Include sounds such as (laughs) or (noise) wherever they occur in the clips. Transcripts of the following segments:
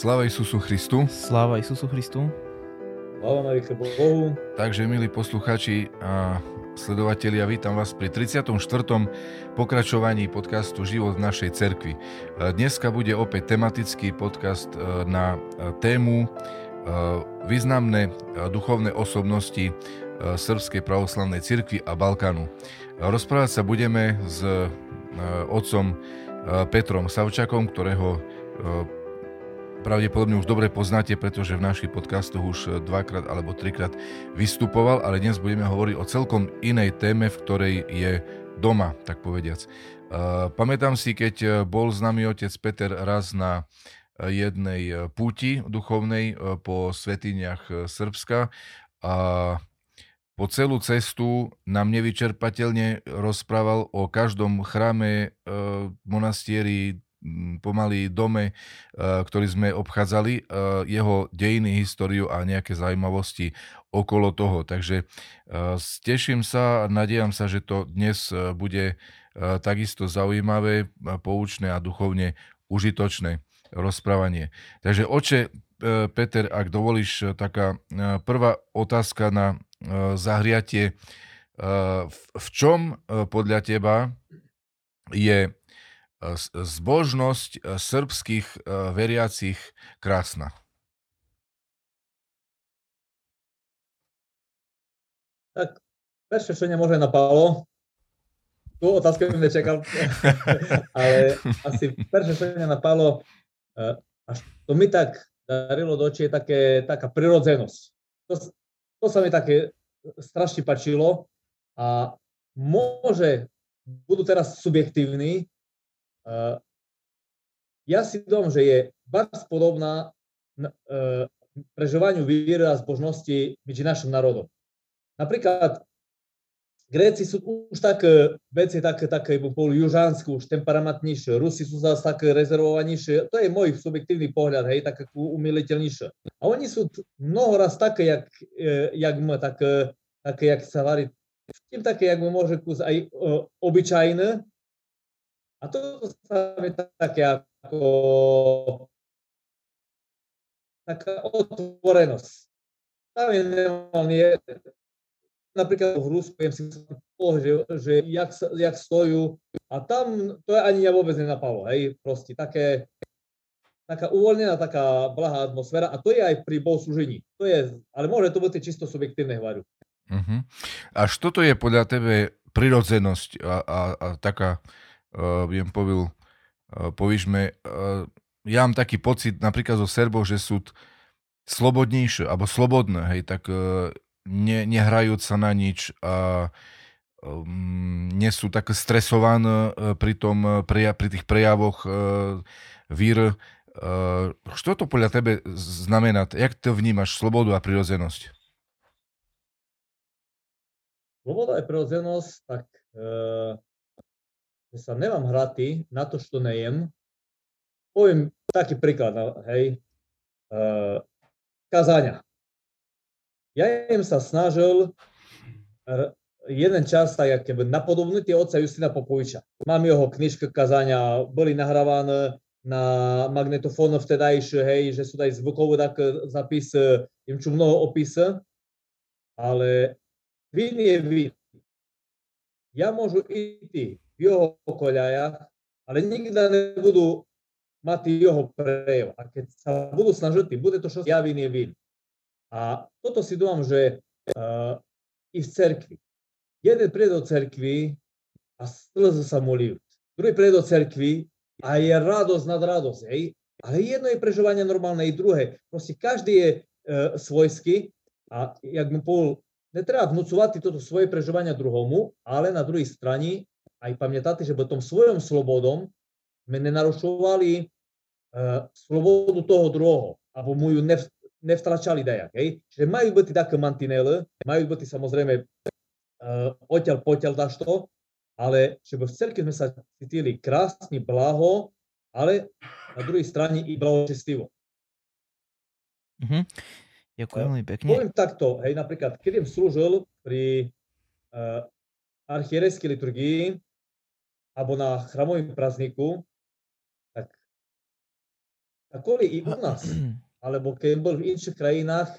Sláva Isusu Christu. Sláva Isusu Christu. Sláva na Bohu. Takže, milí posluchači a sledovatelia, vítam vás pri 34. pokračovaní podcastu Život v našej cerkvi. Dneska bude opäť tematický podcast e, na e, tému e, významné duchovné osobnosti Srbskej pravoslavnej cirkvi a Balkánu. Rozprávať sa budeme s otcom Petrom Savčakom, ktorého pravdepodobne už dobre poznáte, pretože v našich podcastoch už dvakrát alebo trikrát vystupoval, ale dnes budeme hovoriť o celkom inej téme, v ktorej je doma, tak povediac. Pamätám si, keď bol s nami otec Peter raz na jednej púti duchovnej po svetiniach Srbska a po celú cestu nám nevyčerpateľne rozprával o každom chráme, monastieri, pomaly dome, ktorý sme obchádzali, jeho dejiny, históriu a nejaké zaujímavosti okolo toho. Takže teším sa a nadejam sa, že to dnes bude takisto zaujímavé, poučné a duchovne užitočné rozprávanie. Takže oče, Peter, ak dovolíš, taká prvá otázka na zahriatie. V čom podľa teba je zbožnosť srbských veriacich krásna? Tak prvé, čo nemôže napalo, tú otázku by nečakal, (laughs) ale asi prvé, čo mňa napalo, až to mi tak darilo do očí, je také, taká prirodzenosť. To, to sa mi také strašne pačilo a môže, budú teraz subjektívni, ja si dom, že je bardzo podobná prežívaniu víry a zbožnosti medzi našim národom. Napríklad Gréci sú už tak veci také, také bol južanské, už temperamentnejšie, Rusi sú zase tak rezervovanejšie, to je môj subjektívny pohľad, hej, tak umiliteľnejšie. A oni sú mnoho raz také, jak, jak my, tak, také, jak sa varí, tým také, jak my môže kus aj obyčajné, a to sa mi také ako taká otvorenosť. Tam je normálne, napríklad v Rusku, viem si že, že jak, jak stojú, a tam to ani ja vôbec nenapalo, hej, proste také, taká uvoľnená, taká blahá atmosféra a to je aj pri bohoslúžení. To je, ale môže to byť čisto subjektívne hľadu. Uh-huh. Až toto je podľa tebe prirodzenosť a, a, a taká viem povil, povížme, ja mám taký pocit napríklad zo Serbov, že sú slobodnejšie, alebo slobodné, hej, tak ne, nehrajúc sa na nič a um, nie sú také stresované pri, tom, pri, pri tých prejavoch vír. Čo to podľa tebe znamená? Jak to vnímaš, slobodu a prirodzenosť? Sloboda a prirodzenosť, tak že sa nemám hrati na to, što ne jem. Poviem taký príklad, hej, uh, kazania. Ja im sa snažil jeden čas tak keby napodobnúť oca Justina Popoviča. Mám jeho knižky kazania, boli nahrávané na magnetofón vtedajšie, hej, že sú aj zvukovo tak zapis, im čo mnoho opise, ale vin je vin. Ja môžu ísť jeho koľajach, ale nikdy nebudú mať jeho prejav. A keď sa budú snažiť, bude to, čo ja vin je vin. A toto si dúfam, že uh, i v cerkvi. Jeden príde do cerkvi a slzy sa mu lijú. Druhý príde do cerkvi a je radosť nad radosť. Hej? Ale jedno je prežívanie normálne, i druhé. Proste každý je uh, svojský a jak mu povedal, netreba vnúcovať toto svoje prežívania druhomu, ale na druhej strane aj pamätáte, že v tom svojom slobodom sme nenarušovali uh, slobodu toho druhého, alebo mu ju nev, nevtračali dajak. Hej? Čiže majú byť také mantinele, majú byť samozrejme uh, odtiaľ potiaľ dáš to, ale že v cerke sme sa cítili krásne, blaho, ale na druhej strane i blahočestivo. Mm-hmm. Ďakujem veľmi pekne. Poviem takto, hej, napríklad, keď som slúžil pri uh, archierejskej liturgii, alebo na chramovým prazniku, tak tak kvôli i u nás, (clears throat) alebo keď bol v inších krajinách,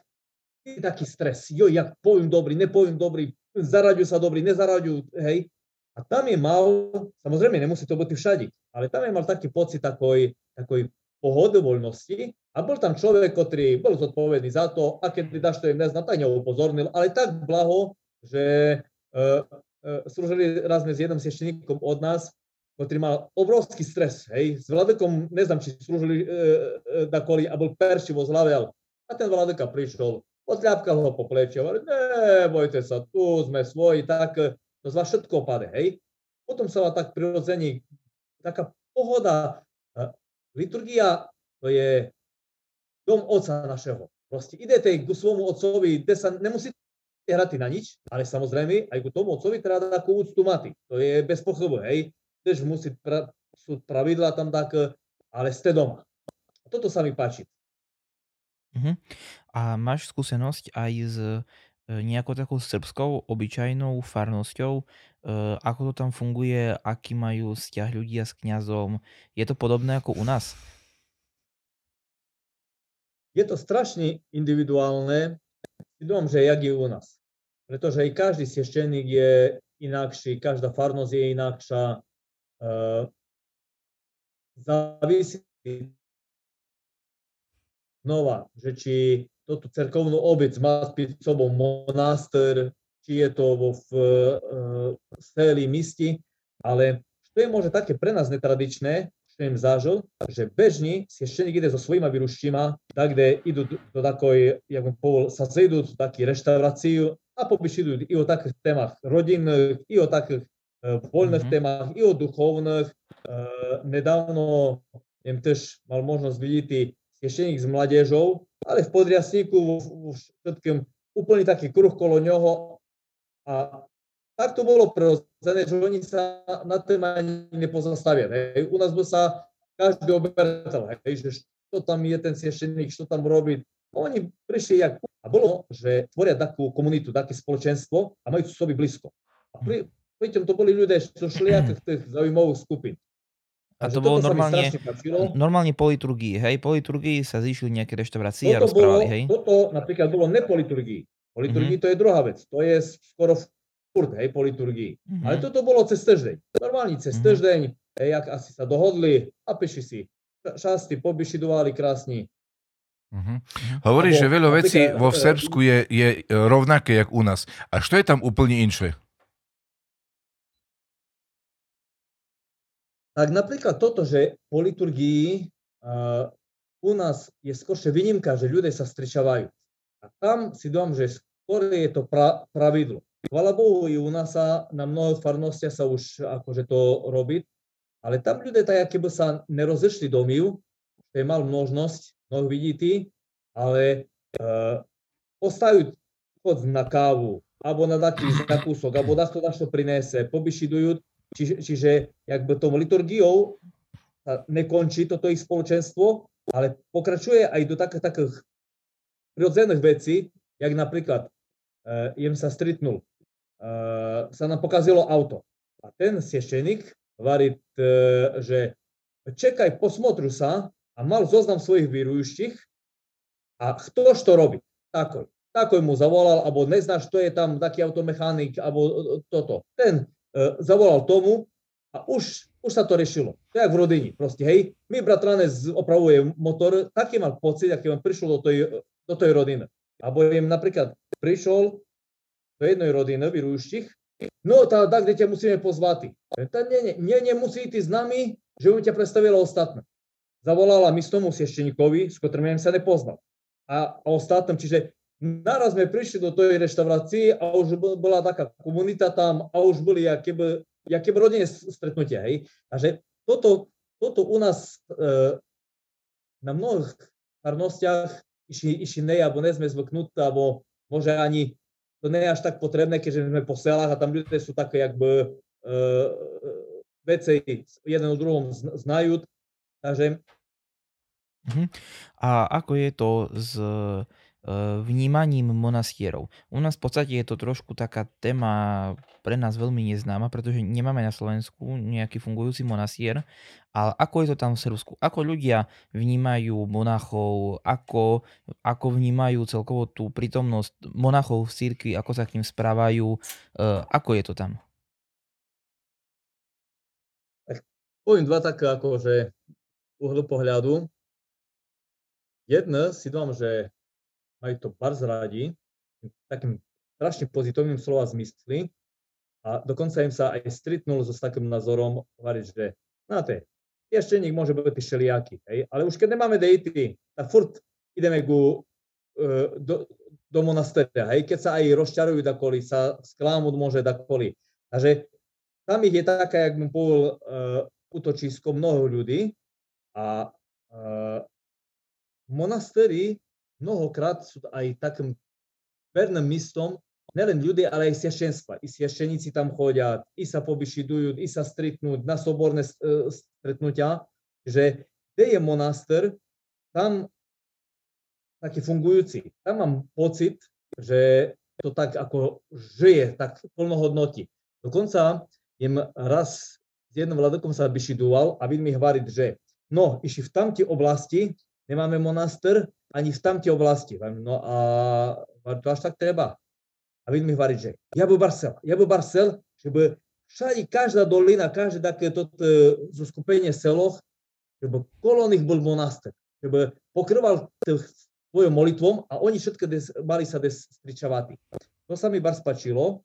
je taký stres. Jo, jak poviem dobrý, nepoviem dobrý, zaraďujú sa dobrý, nezaraďujú, hej. A tam je mal, samozrejme, nemusí to byť všade, ale tam je mal taký pocit takoj, takoj pohodovoľnosti a bol tam človek, ktorý bol zodpovedný za to a keď dáš to im nezná, tak neupozornil, ale tak blaho, že uh, uh, slúžili raz s jedným svešteníkom od nás, ktorý mal obrovský stres, hej, s vladekom, neznám, či slúžili uh, uh, dakoli a bol peršivo zlavel. A ten vladeka prišiel, odľapkal ho po pleči, hovorí, nebojte sa, tu sme svoji, tak to z vás všetko opade, hej. Potom sa tak prirodzení, taká pohoda, liturgia to je dom oca našeho. Proste idete ku svojmu otcovi, kde sa nemusíte hrať na nič, ale samozrejme aj ku tomu otcovi treba takú úctu mať. To je bez pochybu, hej. Tež musí, pra, sú pravidla tam tak, ale ste doma. A toto sa mi páči. Uh-huh. A máš skúsenosť aj s E, nejakou takou srbskou obyčajnou farnosťou, e, ako to tam funguje, aký majú vzťah ľudia s kňazom. Je to podobné ako u nás? Je to strašne individuálne, dom, že jak je u nás. Pretože aj každý svešteník je inakší, každá farnosť je inakšia. Uh, závisí znova, že či toto cerkovnú obec má pred sobou monaster, či je to vo v, uh, steli misti, ale čo je možno také pre nás netradičné, čo im zažil, že bežní svešteník ide so svojima vyruštíma, tak kde idú do takoj, jak bym povedal, sa zejdú do taký reštauráciu a pobyšidujú i o takých témach rodinných, i o takých uh, voľných mm-hmm. témach, i o duchovných. Uh, nedávno, neviem, tež mal možnosť vidieť svešteník s mladežou, ale v podriasníku vo, všetkým úplne taký kruh kolo ňoho a tak to bolo prirodzené, že oni sa na tým ani nepozastavia. Hej. U nás by sa každý obertal, hej, že čo tam je ten svešteník, čo tam robí. Oni prišli jak... A bolo, že tvoria takú komunitu, také spoločenstvo a majú sobi blízko. A pri, pritom to boli ľudia, čo šli (clears throat) tých zaujímavých skupín. A to bolo normálne, normálne po liturgii, hej? Po liturgii sa zišli nejaké reštaurácie a rozprávali, hej? Toto napríklad bolo ne po liturgii. Po liturgii mm-hmm. to je druhá vec. To je skoro furt, hej, po liturgii. Mm-hmm. Ale toto bolo cez týždeň. Normálne cez mm-hmm. týždeň, hej, jak asi sa dohodli a piši si. Šasty pobišidovali krásni. Mm-hmm. Hovoríš, že veľa vecí vo v Srbsku je, je rovnaké, jak u nás. A čo je tam úplne inšie? Tak napríklad toto, že po liturgii uh, u nás je skôršie výnimka, že ľudia sa stričavajú. A tam si dám, že skôr je to pra, pravidlo. Chvala Bohu, i u nás sa na mnohých farnostiach sa už akože to robí, ale tam ľudia tak, keby sa nerozešli domov, že je mal možnosť, mnoho vidíte, ale uh, ostajú chod na kávu, alebo na taký zakúsok, alebo na to, na čo prinese, pobyšidujú Čiže, čiže jakby tou liturgiou sa nekončí toto ich spoločenstvo, ale pokračuje aj do takých, takých prirodzených vecí, jak napríklad uh, jem sa stritnul, uh, sa nám pokazilo auto. A ten sveštenik varí, uh, že čekaj, posmotru sa a mal zoznam svojich vyrujúštich a kto to robí. Tako, tako mu zavolal, alebo neznáš, to je tam taký automechanik, alebo toto. Ten E, zavolal tomu a už, už sa to riešilo. To je jak v rodini. Proste, hej, my bratranec opravuje motor, taký mal pocit, aký on prišiel do tej, do tej rodiny. Abo im napríklad prišiel do jednej rodiny, vyrúštich, no tá, tak, kde ťa musíme pozvať. Tá, nie, nie, nie, nemusí ísť s nami, že by ťa predstavila ostatné. Zavolala mi s tomu svešteníkovi, s ktorým sa nepoznal. A, a ostatným, čiže naraz sme prišli do tej reštaurácie a už bola taká komunita tam a už boli keby rodinné stretnutia. Hej. Takže toto, toto u nás e, na mnohých farnostiach išli, išli ne, alebo ne sme zvyknutí, alebo môže ani to nie je až tak potrebné, keďže sme po selách a tam ľudia sú také jakby e, veci jeden o druhom znajú. Takže... Uh-huh. A ako je to s vnímaním monastierov. U nás v podstate je to trošku taká téma pre nás veľmi neznáma, pretože nemáme na Slovensku nejaký fungujúci monastier, ale ako je to tam v Srbsku? Ako ľudia vnímajú monachov, ako, ako vnímajú celkovo tú prítomnosť monachov v cirkvi, ako sa k ním správajú, ako je to tam? poviem dva také akože uhlu pohľadu. Jedno si dám, že majú to bardzo radi, takým strašne pozitívnym slova zmysli a dokonca im sa aj stritnul so s takým názorom, hovoriť, že znáte, nik môže byť všelijaký, hej, ale už keď nemáme dejty, tak furt ideme ku, uh, do, do monastéria, hej, keď sa aj rozčarujú dakoli, sa sklámuť môže dakoli. Takže tam ich je taká, jak mu povedal, uh, útočisko mnoho ľudí a monastéry mnohokrát sú aj takým verným místom nelen ľudia, ale aj svešenstva. I svešeníci tam chodia, i sa pobyšidujú, i sa stretnúť na soborné uh, stretnutia, že kde je monaster, tam taký fungujúci. Tam mám pocit, že to tak ako žije, tak plnohodnotí. Dokonca jem raz s jedným vladokom sa bišiduval a vidím mi hovoriť, že no, išli v tamti oblasti, nemáme monaster ani v tamti oblasti. No a to až tak treba. A vidím mi hovoriť, že ja by Barcel, ja by Barcel, že by všade každá dolina, každé také toto e, zoskupenie seloch, že by kolo nich bol monaster, že by pokrval svojou molitvom a oni všetko des, mali sa des. To sa mi bar spačilo,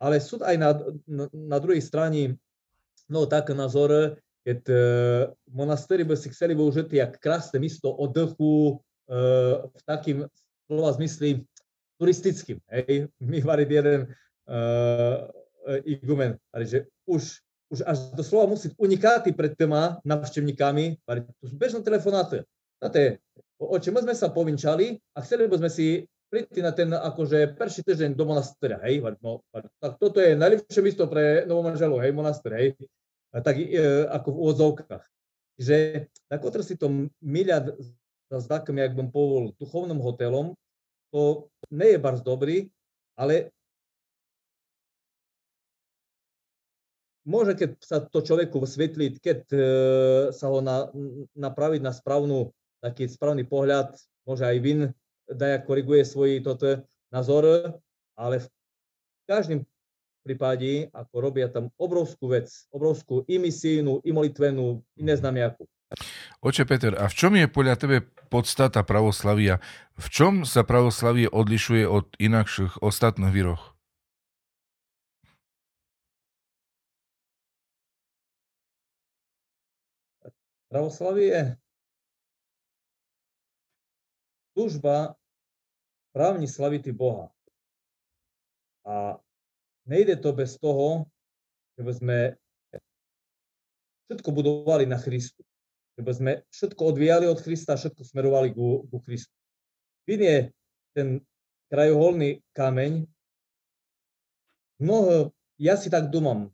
ale sú aj na, na, na druhej strane no tak názor, keď uh, monastéry by si chceli využiť jak krásne místo oddechu uh, v takým slova zmysli turistickým. Hej? Mi hovorí jeden uh, igumen, že už, už až doslova musí unikáty pred týma navštevníkami, to sú bežné telefonáty. Znáte, o čem sme sa povinčali a chceli by sme si prísť na ten akože prvý týždeň do monastéra, hej, no, tak toto je najlepšie miesto pre novomanželov, hej, monastér, hej, tak e, ako v úvodzovkách. Že takotre si to miľať s takým, jak bym povedal, duchovným hotelom, to nie je bardzo dobrý, ale môže, keď sa to človeku vysvetliť, keď e, sa ho na, napraviť na správnu, taký správny pohľad, môže aj vin daja koriguje svoj toto názor, ale v každým prípade, ako robia tam obrovskú vec, obrovskú i misijnú, i molitvenú, i neznám jakú. Oče Peter, a v čom je podľa tebe podstata pravoslavia? V čom sa pravoslavie odlišuje od inakších ostatných výroh? Pravoslavie služba právni slavity Boha. A nejde to bez toho, že sme všetko budovali na Christu. Že by sme všetko odvíjali od Krista všetko smerovali ku, ku Kristu. Vin je ten krajoholný kameň. Mnoho, ja si tak dúmam,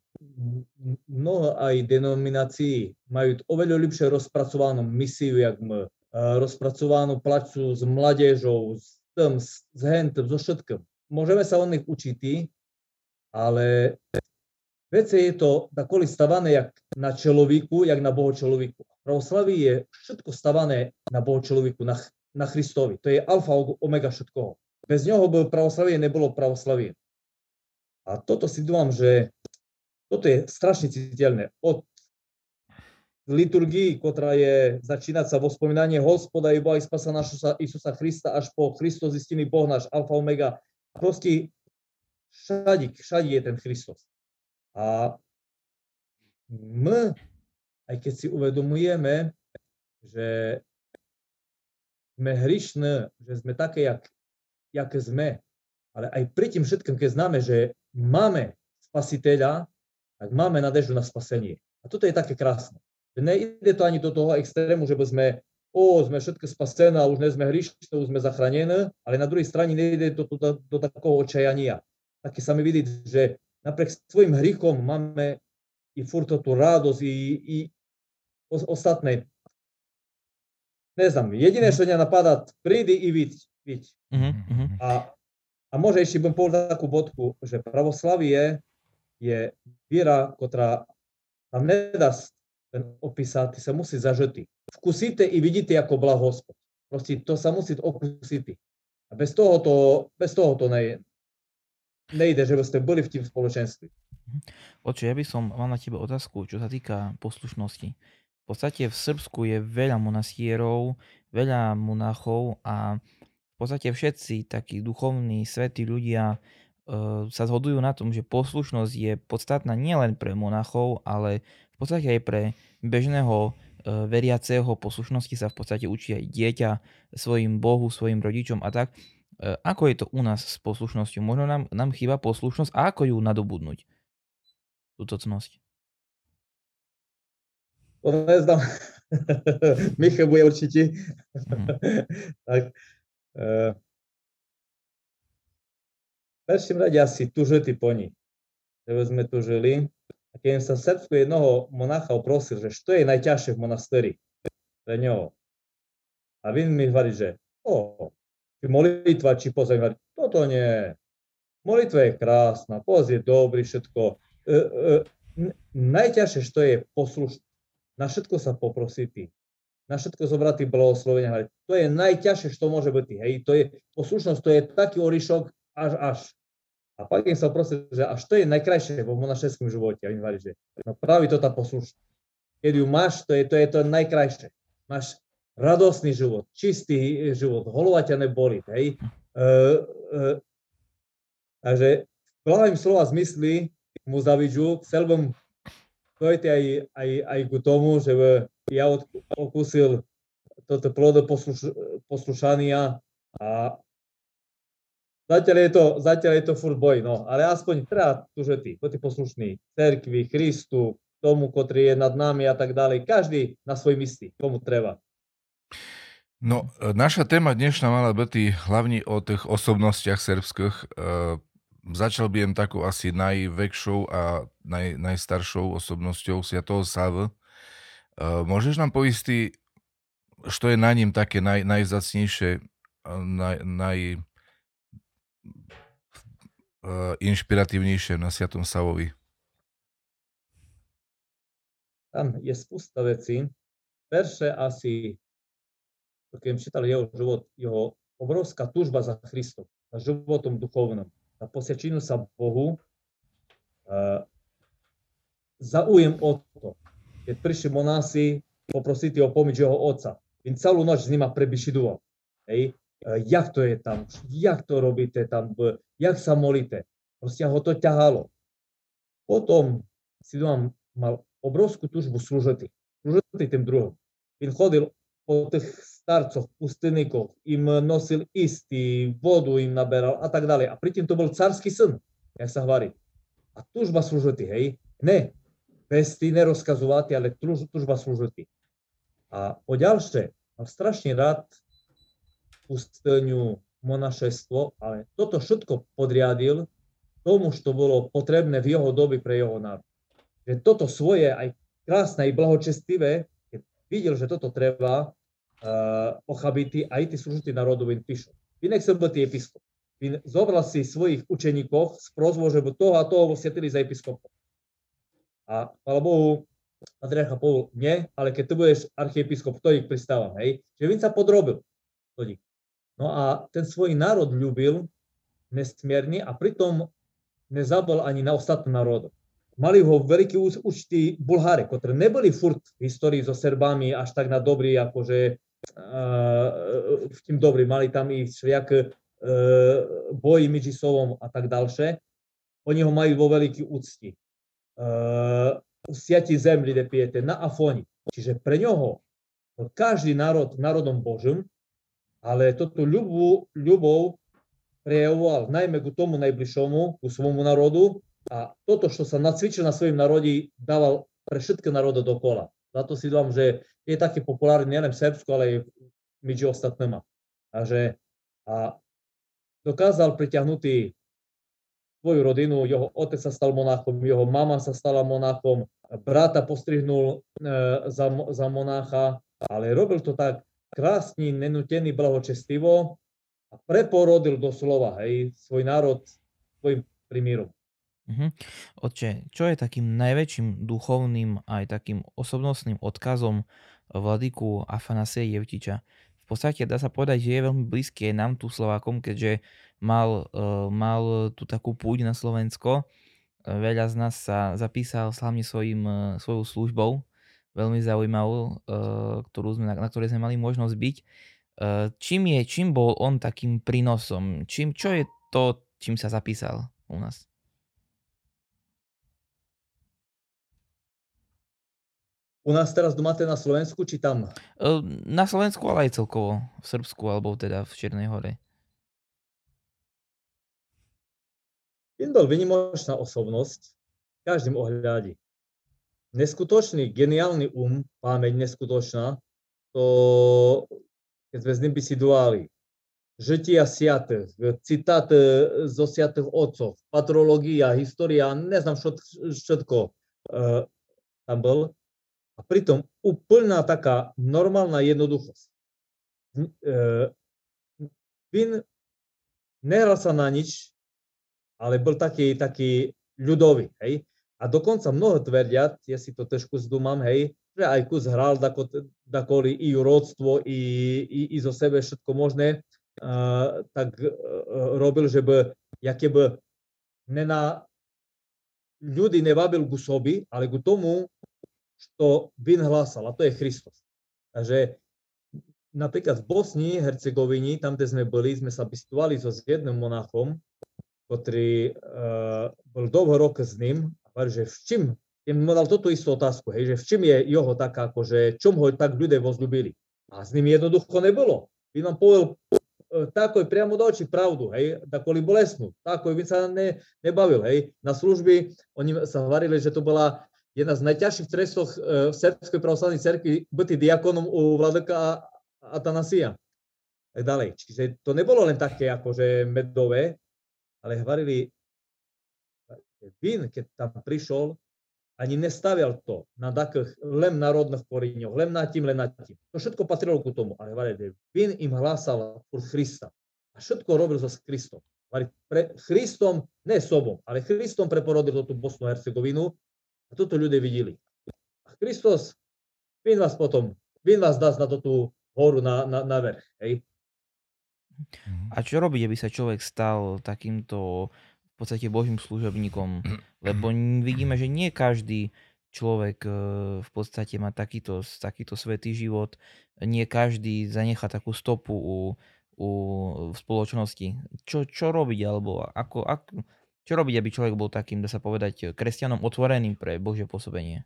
mnoho aj denominácií majú oveľa lepšie rozpracovanú misiu, jak my, rozpracovanú placu s mladežou, s tým, s hentem, so všetkým. Môžeme sa od nich učiť, ale vece je to takoli stavané jak na človeku, jak na bohočlovíku. Pravoslaví je všetko stavané na bohočlovíku, na, na Christovi. To je alfa, omega všetkoho. Bez neho by pravoslavie nebolo pravoslavie. A toto si dúfam, že toto je strašne citeľné. Od liturgii, ktorá je začínať sa vo spomínanie Hospoda i Boha i spasa našho Isusa Krista až po Christos istiny Boh náš, alfa, omega. Proste všade, všade je ten Kristus. A my, aj keď si uvedomujeme, že sme hrišné, že sme také, jak, jak sme, ale aj pri tým všetkým, keď známe, že máme spasiteľa, tak máme nadeždu na spasenie. A toto je také krásne. Že nejde to ani do toho extrému, že by sme o, sme všetko spasené už nie sme hrišné, už sme zachránené, ale na druhej strane nejde to do, do, do takého očajania také sa mi vidí, že napriek svojim hrichom máme i furt tú radosť, i, i ostatné. Neznám, jediné, čo mňa napadá, prídi i vidť. byť. Uh-huh. A, a môže ešte budem povedať takú bodku, že pravoslavie je viera, ktorá tam nedá ten opísať, sa musí zažitý. Vkusíte i vidíte, ako blah Hospod. Proste to sa musí okusiť. A bez toho to, bez toho to nejde, nejde, že by ste boli v tým spoločenstve. Oče, ja by som mal na tebe otázku, čo sa týka poslušnosti. V podstate v Srbsku je veľa monastierov, veľa monachov a v podstate všetci takí duchovní, svätí ľudia uh, sa zhodujú na tom, že poslušnosť je podstatná nielen pre monachov, ale v podstate aj pre bežného uh, veriaceho poslušnosti sa v podstate učí aj dieťa svojim Bohu, svojim rodičom a tak. Uh, ako je to u nás s poslušnosťou? Možno nám, nám chýba poslušnosť a ako ju nadobudnúť? Túto cnosť. To neznám. (laughs) Michal bude určite. Mm. (laughs) tak, v prvým rade asi tužili po ní. Že sme tužili. A keď sa v Srbsku jednoho monacha oprosil, že čo je najťažšie v monasteri pre ňoho. A vin mi hovorí, že o, či molitva, či pozaj, toto nie. Molitva je krásna, poz je dobrý, všetko. E, e, najťažšie, čo je poslušný na všetko sa poprosiť na všetko zobrať blahoslovenia. To je najťažšie, čo môže byť. Hej, to je poslušnosť, to je taký orišok až až. A pak im sa prosil, že až to je najkrajšie vo monašerskom živote. A im hovorí, že no práve to tá poslušnosť. Keď ju máš, to je to, je to najkrajšie. Máš radostný život, čistý život, holova ťa neboli. Hej. E, e, takže v hlavým slova zmysli mu zavidžu, chcel bym dojte aj, aj, aj k tomu, že ja okusil toto plodo posluš, poslušania a zatiaľ je to, zatiaľ je to furt boj, no, ale aspoň že ty, ty poslušný cerkvi, Christu, tomu, ktorý je nad nami a tak ďalej, každý na svoj mysli, komu treba. No, naša téma dnešná mala byť hlavne o tých osobnostiach srbských. E, začal by jem takou asi najväčšou a naj, najstaršou osobnosťou Sviatého Sav. Uh, môžeš nám poistiť, čo je na ním také naj, najzacnejšie, naj, naj inšpiratívnejšie na Sviatom Savovi? Tam je spústa vecí. Perše asi, keď čítal jeho život, jeho obrovská túžba za Kristom, za životom duchovnom na posečinu sa Bohu, uh, zaujem o to, keď prišli monási poprosiť o pomoc jeho otca. In celú noč s nima prebišidoval. Hej, uh, jak to je tam, jak to robíte tam, jak sa molíte. Proste ho to ťahalo. Potom si doma mal obrovskú tužbu slúžiť. Slúžiť tým druhom. In chodil po tých starcoch, pustinníkoch, im nosil istý, vodu im naberal a tak ďalej. A pritom to bol carský syn, jak sa hovorí. A tužba služiti, hej? Ne, pesty nerozkazovati, ale tuž, tužba služiti. A po ďalšie, mal strašne rád pustelňu monašestvo, ale toto všetko podriadil tomu, čo bolo potrebné v jeho doby pre jeho národ. Že toto svoje aj krásne i blahočestivé, keď videl, že toto treba, uh, ochabitý aj tí služití národu in píšu. Vy nechcel byť episkop. Vy zobral si svojich učeníkov z prozvo, že toho a toho sviatili za episkopom. A chvála Bohu, Andrej povedal, nie, ale keď ty budeš archiepiskop, to ich pristávam, hej. Že Vin sa podrobil. No a ten svoj národ ľúbil nesmierne a pritom nezabol ani na ostatné národy. Mali ho veľkí účty Bulhári, ktorí neboli furt v histórii so Serbami až tak na dobrý, akože v tým dobrý, mali tam i všelijak e, boji medzi sobom a tak ďalšie. Oni ho majú vo veľký úcti. E, Siati zemli, kde pijete, na Afoni. Čiže pre ňoho každý národ národom Božím, ale toto ľubú, ľubou prejavoval najmä ku tomu najbližšomu, ku svojmu národu a toto, čo sa nacvičil na svojim národi, dával pre všetky národy dokola. Za to si dám, že je taký populárny nielen v Srbsku, ale aj medzi ostatnými. Takže a dokázal pritiahnuť svoju rodinu, jeho otec sa stal monáchom, jeho mama sa stala monáchom, brata postrihnul e, za, za monácha, ale robil to tak krásne, nenutený, blahočestivo a preporodil doslova, hej, svoj národ svojim primírom. Uh-huh. Oče, čo je takým najväčším duchovným aj takým osobnostným odkazom vladyku Afanasie Jevtiča? V podstate dá sa povedať, že je veľmi blízky nám tu Slovákom, keďže mal, uh, mal tú takú púť na Slovensko. Veľa z nás sa zapísal hlavne svojim, uh, svojou službou, veľmi zaujímavú, ktorú sme, na, ktorej sme mali možnosť byť. Čím, je, čím bol on takým prínosom? Čím, čo je to, čím sa zapísal u nás? U nás teraz domáte na Slovensku, či tam? Na Slovensku, ale aj celkovo. V Srbsku, alebo teda v Čiernej hore. On bol vynimočná osobnosť v každém ohľade. Neskutočný, geniálny um, pamäť neskutočná, to keď sme s ním bisiduali. Žitia siatých, citáty zo siatých otcov, patrológia, história, neznám všetko uh, tam bol a pritom úplná taká normálna jednoduchosť. Vin nehral sa na nič, ale bol taký, taký ľudový, hej. A dokonca mnoho tvrdia, ja si to trošku zdúmam, hej, že aj kus hral dako, dakoli i urodstvo, i, i, i zo sebe všetko možné, uh, tak uh, robil, že by, jaké by nena, ľudí nevabil ku sobi, ale ku tomu, što vin hlásal, a to je Kristus. Takže napríklad v Bosni, Hercegovini, tam, kde sme boli, sme sa bystovali so s jedným monachom, ktorý uh, bol dlho rok s ním a hovorí, že v čím, mu dal toto istú otázku, hej, že v čím je jeho taká, akože, čom ho tak ľudia vozľubili. A s ním jednoducho nebolo. Vy vám povedal uh, tako je priamo do očí pravdu, hej, takoli bolesnú, tako by sa ne, nebavil, hej. Na služby oni sa hovorili, že to bola jedna z najťažších trestov v Srbskej pravoslavnej cerkvi byť diakonom u vladyka Atanasia. Tak ďalej. Čiže to nebolo len také akože medové, ale hovorili, Vin, keď tam prišiel, ani nestavial to na takých len národných koríňoch, len na tým, len na tým. To všetko patrilo ku tomu. Ale hovorili, Vin im hlásal furt Krista. A všetko robil so Kristom. Pre Christom, ne sobom, ale Christom preporodil tú Bosnu a Hercegovinu a toto ľudia videli. A Kristus, vin vás potom, vin vás dá na tú horu na, na, na vrch. Hej? A čo robiť, aby sa človek stal takýmto v podstate Božím služobníkom? (clears throat) Lebo vidíme, že nie každý človek e, v podstate má takýto, takýto svetý život. Nie každý zanecha takú stopu u, u, v spoločnosti. Čo, čo robiť? Alebo ako, ako, čo robiť, aby človek bol takým, dá sa povedať, kresťanom otvoreným pre Božie pôsobenie?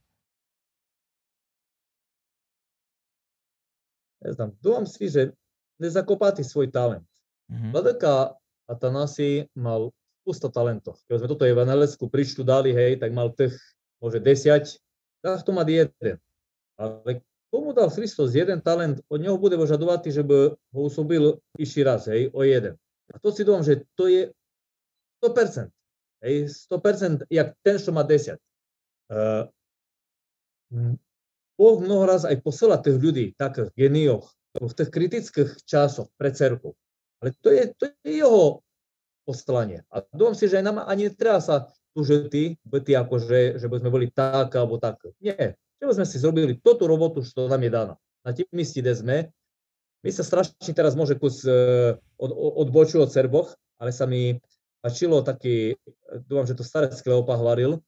Neznám, dúfam si, že nezakopáti svoj talent. Mm-hmm. Vladyka Atanasi mal spústa talentov. Keď sme toto evangelicku pričtu dali, hej, tak mal tých môže desiať, tak to má jeden. Ale komu dal Kristus jeden talent, od neho bude požadovať, že by ho usobil iší raz, hej, o jeden. A to si dúfam, že to je 100%. Hej, 100%, jak ten, čo má 10. Uh, Boh mnoho raz aj posiela tých ľudí, takých genioch, v tých kritických časoch pre cerku. Ale to je, to je jeho poslanie. A dúfam si, že aj nám ani netreba sa tužiti, byť akože, že by sme boli tak alebo tak. Nie. Že sme si zrobili toto robotu, čo nám je daná. Na tým mieste, kde sme. My sa strašne teraz môže kus uh, od, odbočil od Serboch, ale sa mi páčilo taký, dúfam, že to staré Kleopa hovoril,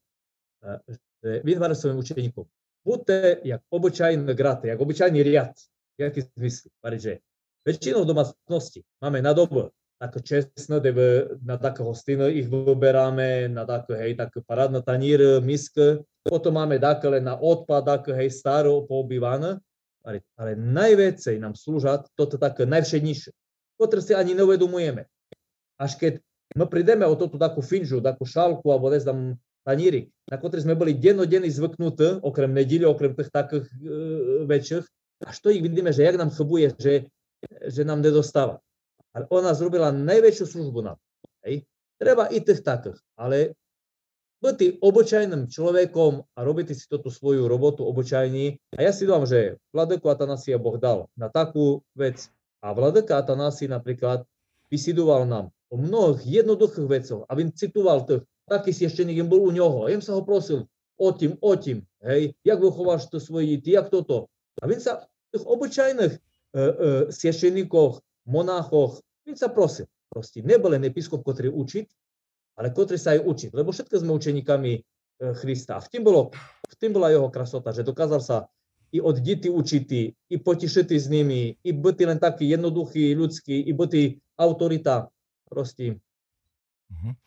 že vytvára svojim učeníkom. Buďte jak obyčajné graty, jak obyčajný riad. Jaký zmysl? že väčšinou domácnosti máme na dobu také čestné, kde na také hostiny ich vyberáme, na také, hej, také parádne tanír, misk, potom máme také len na odpad, také, hej, staro poobývané, ale, ale najväcej nám slúžia toto také najvšednejšie, ktoré si ani neuvedomujeme. Až keď my prídeme o toto takú finžu, takú šálku alebo ne znam taníry, na ktoré sme boli dennodenny zvyknutí, okrem nedíly, okrem tých takých e, väčších, až to ich vidíme, že jak nám chybuje, že, že nám nedostáva. Ale ona zrobila najväčšiu službu nám. Hej. Treba i tých takých, ale byť obyčajným človekom a robiť si toto svoju robotu obyčajní. A ja si dám, že Vladeku Atanasia Boh dal na takú vec. A Vladeka Atanasi napríklad vysidoval nám o mnohých jednoduchých vecoch a vím citoval to, taký si ešte niekým bol u ňoho. Ja sa ho prosil o tým, o tým, hej, jak vychováš to svoje deti, jak toto. A vím sa v tých obyčajných e, e, svešeníkoch, monáchoch, vím sa prosil. Proste nebol len episkop, ktorý učiť, ale ktorý sa aj učiť, lebo všetko sme učeníkami e, Krista. V tým, bolo, v tým bola jeho krasota, že dokázal sa i od deti učiti, i potišiti s nimi, i biti len taký jednoduchý, ľudský, i biti autorita. Proste. Mhm.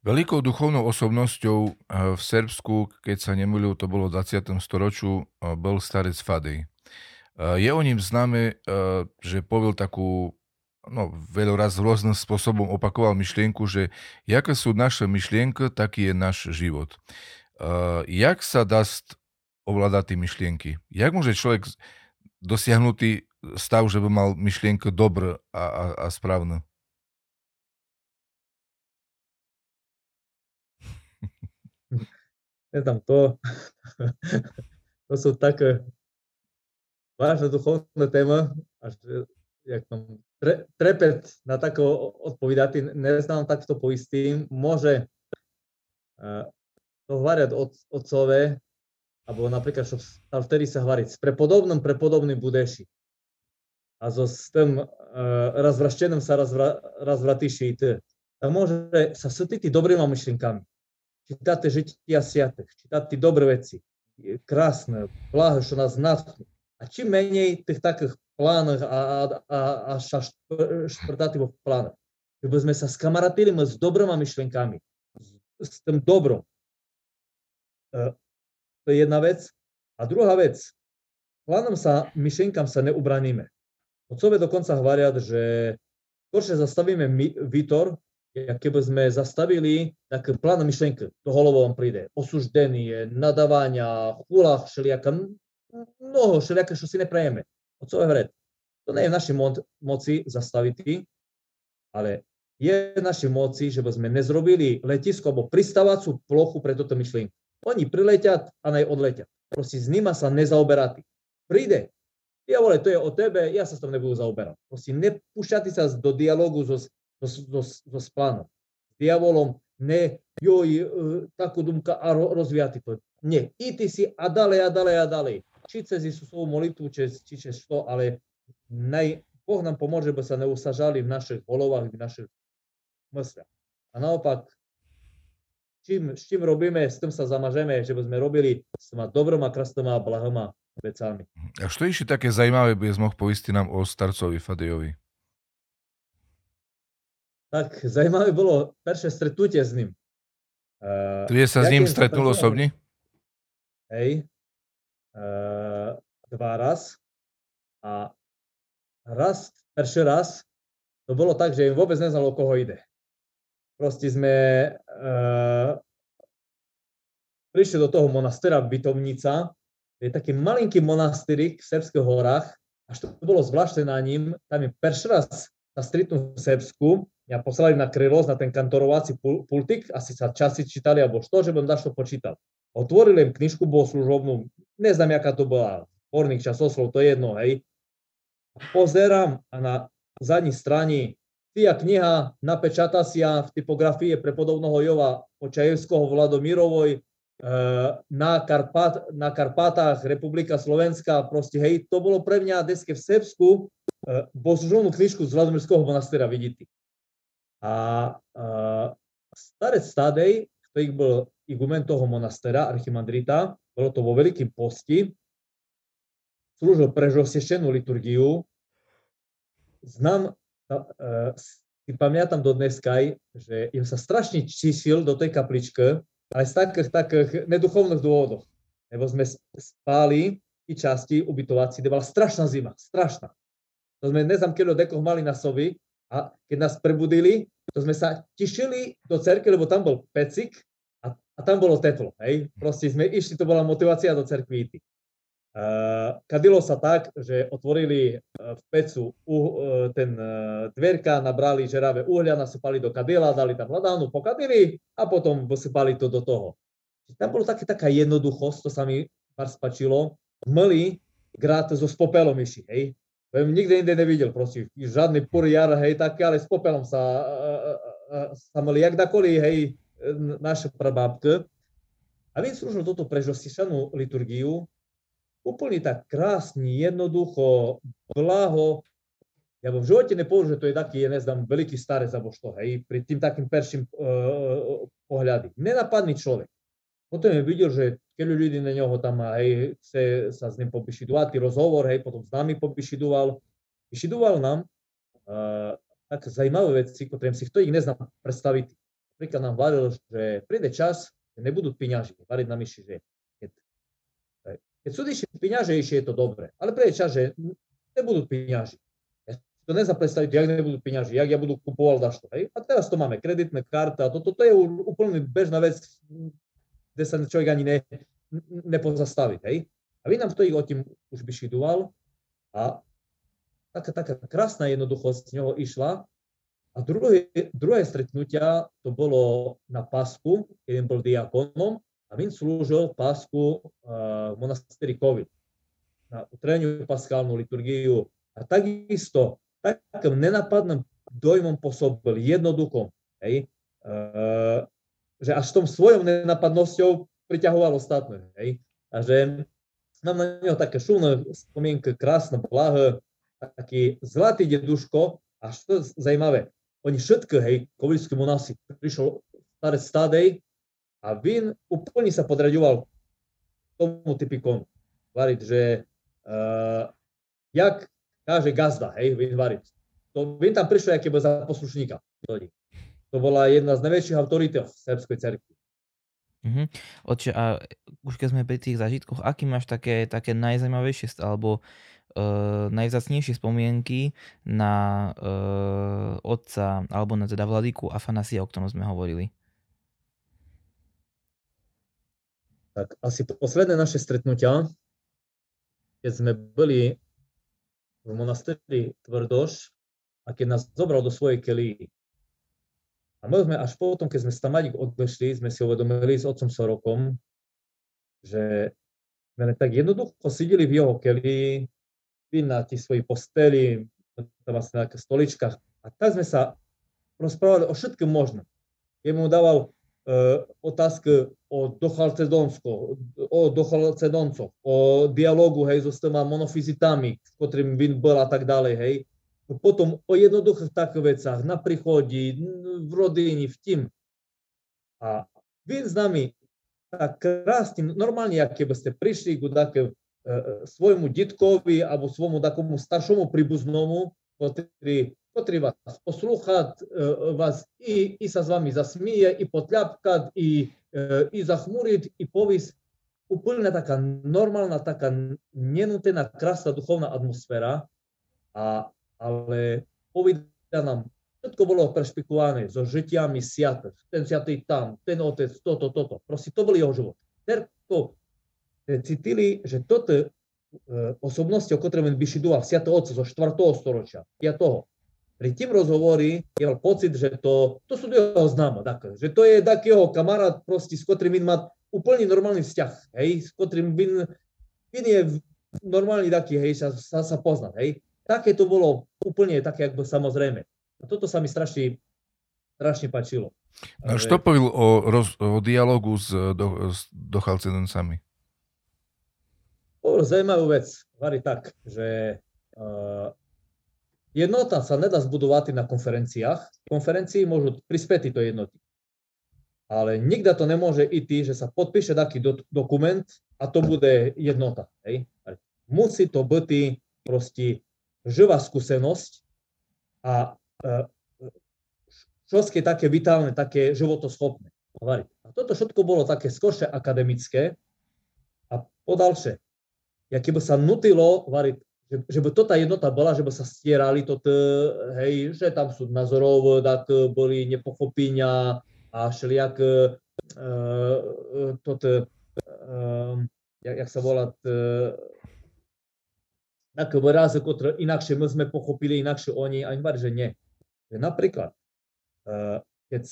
Veľkou duchovnou osobnosťou e, v Srbsku, keď sa nemýlil, to bolo v 20. storočiu, e, bol starec Fadej. Je o ním známe, že povil takú no, veľa raz rôznym spôsobom opakoval myšlienku, že jaké sú naše myšlienky, taký je náš život. Jak sa dá ovládať tie myšlienky? Jak môže človek dosiahnutý stav, že by mal myšlienky dobré a, a, a správne? Neznám, to, (laughs) to sú také vážne duchovné téma, až jak tam tre, trepet na tako odpovídať, neznám takto poistím, môže uh, to hovárať od, otcové, alebo napríklad, čo vtedy sa hovoriť, s prepodobným prepodobným budeši. A so s tým uh, sa razvra, razvratiši ty. A môže sa sytiť dobrými myšlienkami. Čítate žitia siatých, čítate dobré veci, krásne, blaho, čo nás natchnú. A čím menej tých takých plánoch a, a, a, a šprtatých plánoch. Že by sme sa skamaratili s dobrými myšlenkami, s tým dobrom. E, to je jedna vec. A druhá vec, plánom sa, myšlenkám sa neubraníme. Otcové dokonca hovoria, že skôršie zastavíme my, Vitor, keby sme zastavili také plán myšlenky, to holovo vám príde, osuždenie, nadávania, chulách, všelijaká, mnoho všelijaké, čo si neprajeme. Otcové hovoriť, to nie je v našej mo- moci zastaviť, ale je v našej moci, že by sme nezrobili letisko alebo pristávacú plochu pre toto myšlienku. Oni priletia a naj odletia. Proste s nima sa nezaoberať. Príde. Ja vole, to je o tebe, ja sa s tom nebudú zaoberať. Proste nepúšťate sa do dialogu so, so, so, so splánom. S diavolom ne, joj, e, takú dumka a ro, rozvíjate to. Nie, ty si a ďalej a ďalej a ďalej či cez Isusovú molitvu, či, či cez to, ale naj, Boh nám pomôže, aby sa neusažali v našich volovách, v našich mysliach. A naopak, čím, s čím robíme, s tým sa zamažeme, že by sme robili s tými dobroma, krastoma a blahoma vecami. A čo ešte také zaujímavé by sme mohol poistiť nám o starcovi Fadejovi? Tak, zaujímavé bolo prvé stretnutie s ním. Uh, Ty sa s ním stretnul osobne? Hej, uh, dva raz. A raz, prvý raz, to bolo tak, že im vôbec neznalo, o koho ide. Proste sme uh, prišli do toho monastera Bytovnica, to je taký malinký monastyrik v Srbských horách, až to bolo zvláštne na ním, tam je prvý raz sa stretnú v Srbsku, ja poslali na Krylos, na ten kantorovací pultik, asi sa časy čítali, alebo što, že budem dašto počítal. Otvorili im knižku bohoslužobnú, neznám, jaká to bola, horných časoslov, to je jedno, hej. Pozerám a na zadní strane tia kniha napečata si v typografii prepodobného Jova Počajevského Vladomirovoj, e, na, Karpat, na Karpatách, Republika Slovenská, proste hej, to bolo pre mňa deske v Srbsku, e, božovnú knižku z Vladomirského monastera vidíte. A e, starec Stadej, ktorý bol igumen toho monastera, archimandrita, bolo to vo Veľkým posti, slúžil pre žosešenú liturgiu. Znam, uh, si pamätám do dneska, že im sa strašne čísil do tej kapličky, ale z takých, takých neduchovných dôvodov. Lebo sme spali i časti ubytovací, kde bola strašná zima, strašná. To sme neznám, keď dekoch mali na sovi a keď nás prebudili, to sme sa tišili do cerky, lebo tam bol pecik a tam bolo teplo, hej. Proste sme išli, to bola motivácia do cerkví ísť. Uh, kadilo sa tak, že otvorili uh, v pecu uh, ten dverka, nabrali žeravé uhlia, nasypali do kadila, dali tam ladánu, pokadili a potom vysypali to do toho. Tam bolo také, taká jednoduchosť, to sa mi pár spačilo. Mli grát so spopelom iši, hej. Viem, nikde inde nevidel, prosím, žiadny puriar, hej, taký, ale s popelom sa, sa mali, jak dakoli, hej, naše prababky. A viem služno toto prežosišanú liturgiu, úplne tak krásne, jednoducho, blaho, ja v živote nepovedal, že to je taký, ja neznám, veľký starec alebo što, hej, pri tým takým perším uh, pohľady. Nenapadný človek. Potom je videl, že keď ľudí na ňoho tam, hej, chce sa s ním pobišidovať, rozhovor, hej, potom s nami pobišidoval. Vyšidoval nám uh, tak zajímavé veci, ktorým si kto ich nezná predstaviť. Napríklad nám varil, že príde čas, že nebudú piňaži. Variť na myši, že keď, keď sú ešte piňaže, je to dobré. Ale príde čas, že nebudú piňaži. Ja to neznám predstaviť, jak nebudú piňaži, jak ja budú kupovať dašto. Hej? A teraz to máme, kreditné karta, toto to, to je úplne bežná vec, kde sa človek ani ne, nepozastaví. Hej? A to ich o tým už by šidoval a taká, taká krásna jednoduchosť z neho išla, a druhé, druhé stretnutia to bolo na Pasku, keď bol diakonom a on slúžil Pasku uh, v monasteri Covid na utreniu paskálnu liturgiu. A takisto takým nenapadným dojmom pôsobil jednoduchom, hej, uh, že až tom svojou nenapadnosťou priťahoval ostatné. Hej, a že mám na neho také šumné spomienky, krásne, blahé, taký zlatý deduško, až to je zaujímavé oni všetko, hej, kovilickí monasi, prišiel starec stádej a Vin úplne sa podraďoval tomu typikonu. Variť, že uh, jak káže gazda, hej, Vin variť. To, Vin tam prišiel, aký bol za poslušníka. To bola jedna z najväčších autorít v srbskej cerkvi. Uh-huh. Oče, a už keď sme pri tých zážitkoch, aký máš také, také najzajímavejšie alebo uh, najvzácnejšie spomienky na uh, otca, alebo na teda vladyku Afanasia, o ktorom sme hovorili? Tak asi posledné naše stretnutia, keď sme boli v monasteri Tvrdoš a keď nás zobral do svojej kelí. A my sme až potom, keď sme z odešli, sme si uvedomili s otcom Sorokom, že sme tak jednoducho sedeli v jeho kelí, na tých svojich posteli, vlastne na stoličkách. A tak sme sa rozprávali o všetkom možnom. Ja mu dával uh, otázky o Dochalcedonsko, o Dochalcedoncoch, o dialogu hej, so s tými monofizitami, v ktorým Vin bol a tak ďalej, hej. Potom o jednoduchých takých vecách, na príchodí, v rodine, v tým. A Vin s nami tak krásne, normálne, keby ste prišli k také E, e, svojmu detkovi alebo svojmu takomu staršomu príbuznomu, ktorý, ktorý vás poslúcha, e, vás i, i sa s vami zasmije, i potľapkať, i, i zachmúriť, i povísť. Úplne taká normálna, taká nenutená, krásna duchovná atmosféra, a, ale povedia nám, všetko bolo prešpikované so žitiami siatých, ten siatý tam, ten otec, toto, toto. Proste to bol jeho život. To, cítili, že toto e, osobnosti, o ktorom vyšidoval Sviato Otce zo 4. storočia, 5. Pri tým rozhovorí je mal pocit, že to, to sú jeho známa, tak, že to je taký jeho kamarát, proste, s ktorým má úplne normálny vzťah, hej, s ktorým bin, je normálny taký, hej, sa, sa, sa poznať, hej. Také to bolo úplne také, ako samozrejme. A toto sa mi strašne, strašne páčilo. A čo povedal o, roz, o dialogu s, do, s dochalcedencami? Hovoril zaujímavú vec, Vari tak, že uh, jednota sa nedá zbudovať na konferenciách. Konferencii môžu prispieť to jednoty. Ale nikda to nemôže ísť, že sa podpíše taký do, dokument a to bude jednota. Hej? Musí to byť proste živá skúsenosť a uh, všetky také vitálne, také životoschopné. A toto všetko bolo také skoršie akademické a podalšie ja keby sa nutilo variť, že, že by to tá jednota bola, že by sa stierali to, hej, že tam sú názorov, tak boli nepochopenia a všelijak uh, toto, uh, jak, jak sa volá, také výrazy, ktoré inakšie my sme pochopili, inakšie oni, a bar, že nie. Napríklad, uh, keď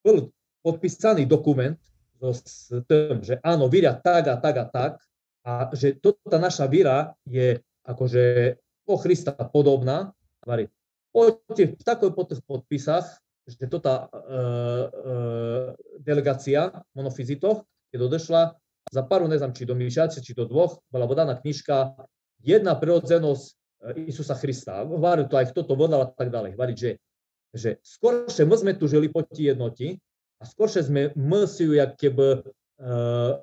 bol podpísaný dokument s tým, že áno, vidia tak a tak a tak, a že toto, tá naša víra je akože o Krista podobná, hovorí, poďte v takoj po tých podpisách, že to tá e, delegácia monofizitov, keď odešla, za paru, ne znam, či do miesiaci, či do dvoch, bola podaná knižka Jedna prirodzenosť Isusa Krista. Hovorí to aj kto to vodal a tak ďalej. Hovorí, že, že skôršie my sme tu žili po ti jednoti a skôršie sme my si ju jak keby uh,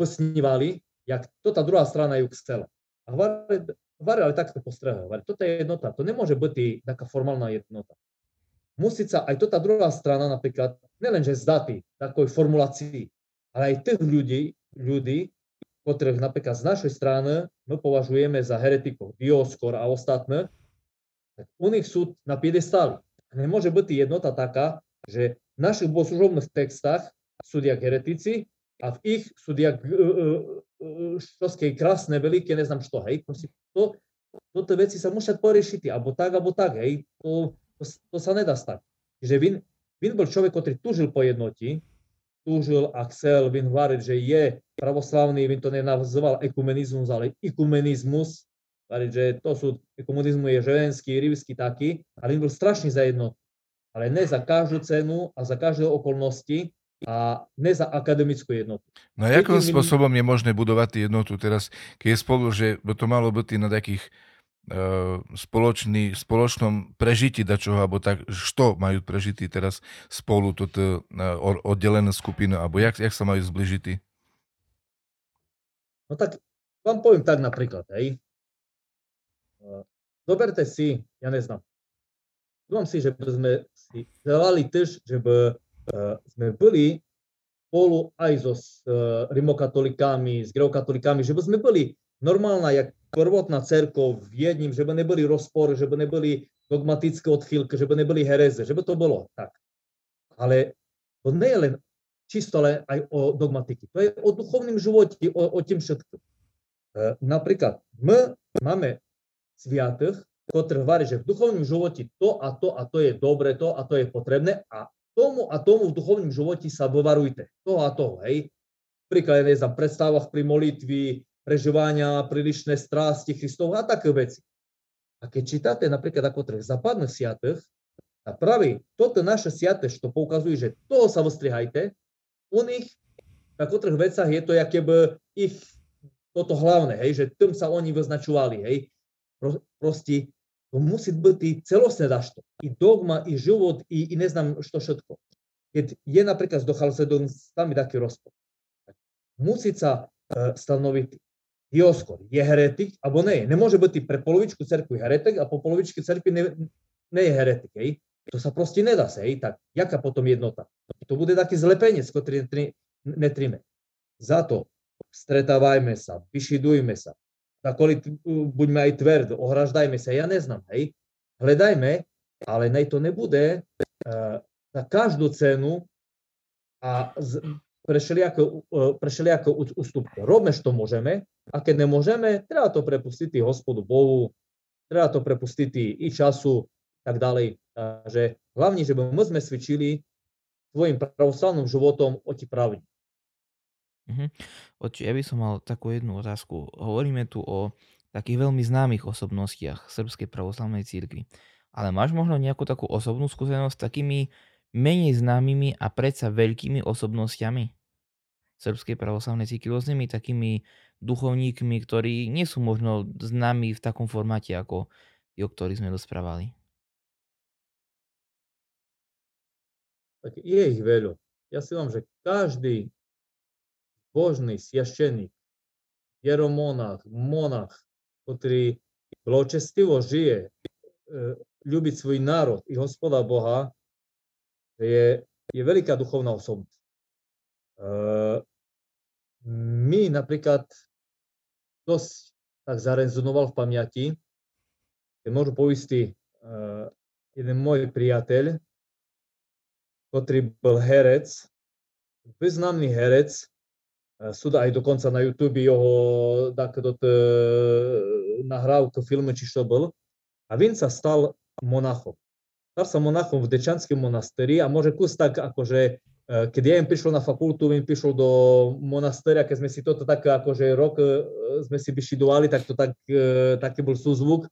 vysnívali, jak to tá druhá strana ju chcela. A hovorí, hovorí ale takto postrehol. Hovorí, toto je jednota, to nemôže byť taká formálna jednota. Musí sa aj to tá druhá strana napríklad, nelenže zdatý takoj formulácii, ale aj tých ľudí, ľudí, ktorých napríklad z našej strany my považujeme za heretikov, Dioskor a ostatné, tak u nich sú na piedestáli. Nemôže byť jednota taká, že v našich bohoslužobných textách sú diak heretici a v ich sú diak štoské krásne, veľké, neznám čo, hej, proste to, toto veci sa musia poriešiť, alebo tak, alebo tak, hej, to, to, to sa nedá stať. Čiže Vin, Vin bol človek, ktorý tužil po jednoti, túžil a chcel vin že je pravoslavný, vin to nenazval ekumenizmus, ale ikumenizmus, hovoriť, že to sú, ekumenizmus je ženský, rivský taký, ale vin bol strašný za jednotu. Ale ne za každú cenu a za každé okolnosti a ne za akademickú jednotu. No a akým spôsobom je možné budovať jednotu teraz, keď je spolu, že by to malo byť na takých spoločný, spoločnom prežití dačoho, alebo tak, što majú prežití teraz spolu, toto eh, oddelené skupiny, alebo jak, jak sa majú zbližití? No tak vám poviem tak napríklad, hej. Eh, zoberte si, ja neznám, Dúfam si, že by sme si želali tiež, že by sme byli spolu aj so s rimokatolikami, s greokatolikami, že by sme byli normálna, jak prvotná cerkov v jedním, že by neboli rozpory, že by neboli dogmatické odchýlky, že by neboli hereze, že by to bolo tak. Ale to nie je len čisto ale aj o dogmatiky. To je o duchovnom živote, o, o tým všetkom. E, napríklad, my máme sviatých, ktorí hovorí, že v duchovnom živote to a to a to je dobre, to a to je potrebné a tomu a tomu v duchovnom živote sa vyvarujte. To a to, hej. Príklad, ja neznám, predstavách pri molitvi, prežívania, prílišné strasti Kristov a také veci. A keď čítate napríklad ako trh západných siatých, a práve toto naše siate, čo poukazuje, že toho sa vystrihajte, u nich na ktorých vecach je to by ich toto hlavné, hej, že tým sa oni vyznačovali, hej. Pro, proste to musí byť celostné dašto. I dogma, i život, i, i neznám čo všetko. Keď je napríklad s Chalcedon tam je taký rozpor. Musí sa uh, stanoviť Dioskor je heretik alebo nie. Nemôže byť pre polovičku cerkvy heretik a po polovičke cerkvy ne, nie je heretik. Hej. To sa proste nedá sa. Hej. Tak jaká potom jednota? To bude taký zlepenec, ktorý netrime. Za to stretávajme sa, vyšidujme sa. Takoli buďme aj tvrdo, ohraždajme sa. Ja neznám. Hej. Hledajme, ale nej to nebude uh, za každú cenu a z, pre všelijaké, pre všelijaké ústupky. Robme, čo môžeme, a keď nemôžeme, treba to prepustiť hospodu Bohu, treba to prepustiť i času, tak ďalej. Takže hlavne, že my sme svičili svojim pravoslavným životom o ti pravdi. Mhm. Oči, ja by som mal takú jednu otázku. Hovoríme tu o takých veľmi známych osobnostiach Srbskej pravoslavnej církvy. Ale máš možno nejakú takú osobnú skúsenosť s takými menej známymi a predsa veľkými osobnostiami srbskej pravoslavnej círky, rôznymi takými duchovníkmi, ktorí nie sú možno známi v takom formáte, ako tí, o ktorých sme rozprávali. Tak je ich veľa. Ja si vám, že každý božný sviašteník, jeromonach, monach, ktorý zločestivo žije, e, ľúbiť svoj národ i hospoda Boha, je, je veľká duchovná osobnosť. Ehm, my napríklad dosť tak zarezonoval v pamäti, keď môžu poistý ehm, jeden môj priateľ, ktorý bol herec, významný herec, sú aj dokonca na YouTube jeho nahrávku filmy, či čo bol. A on sa stal monachom. Stal sa monachom v Dečanském monasteri a môže kus tak akože keď ja im prišiel na fakultu, im prišiel do monasteria, keď sme si toto tak akože rok sme si vyšidovali, tak to tak, taký bol súzvuk.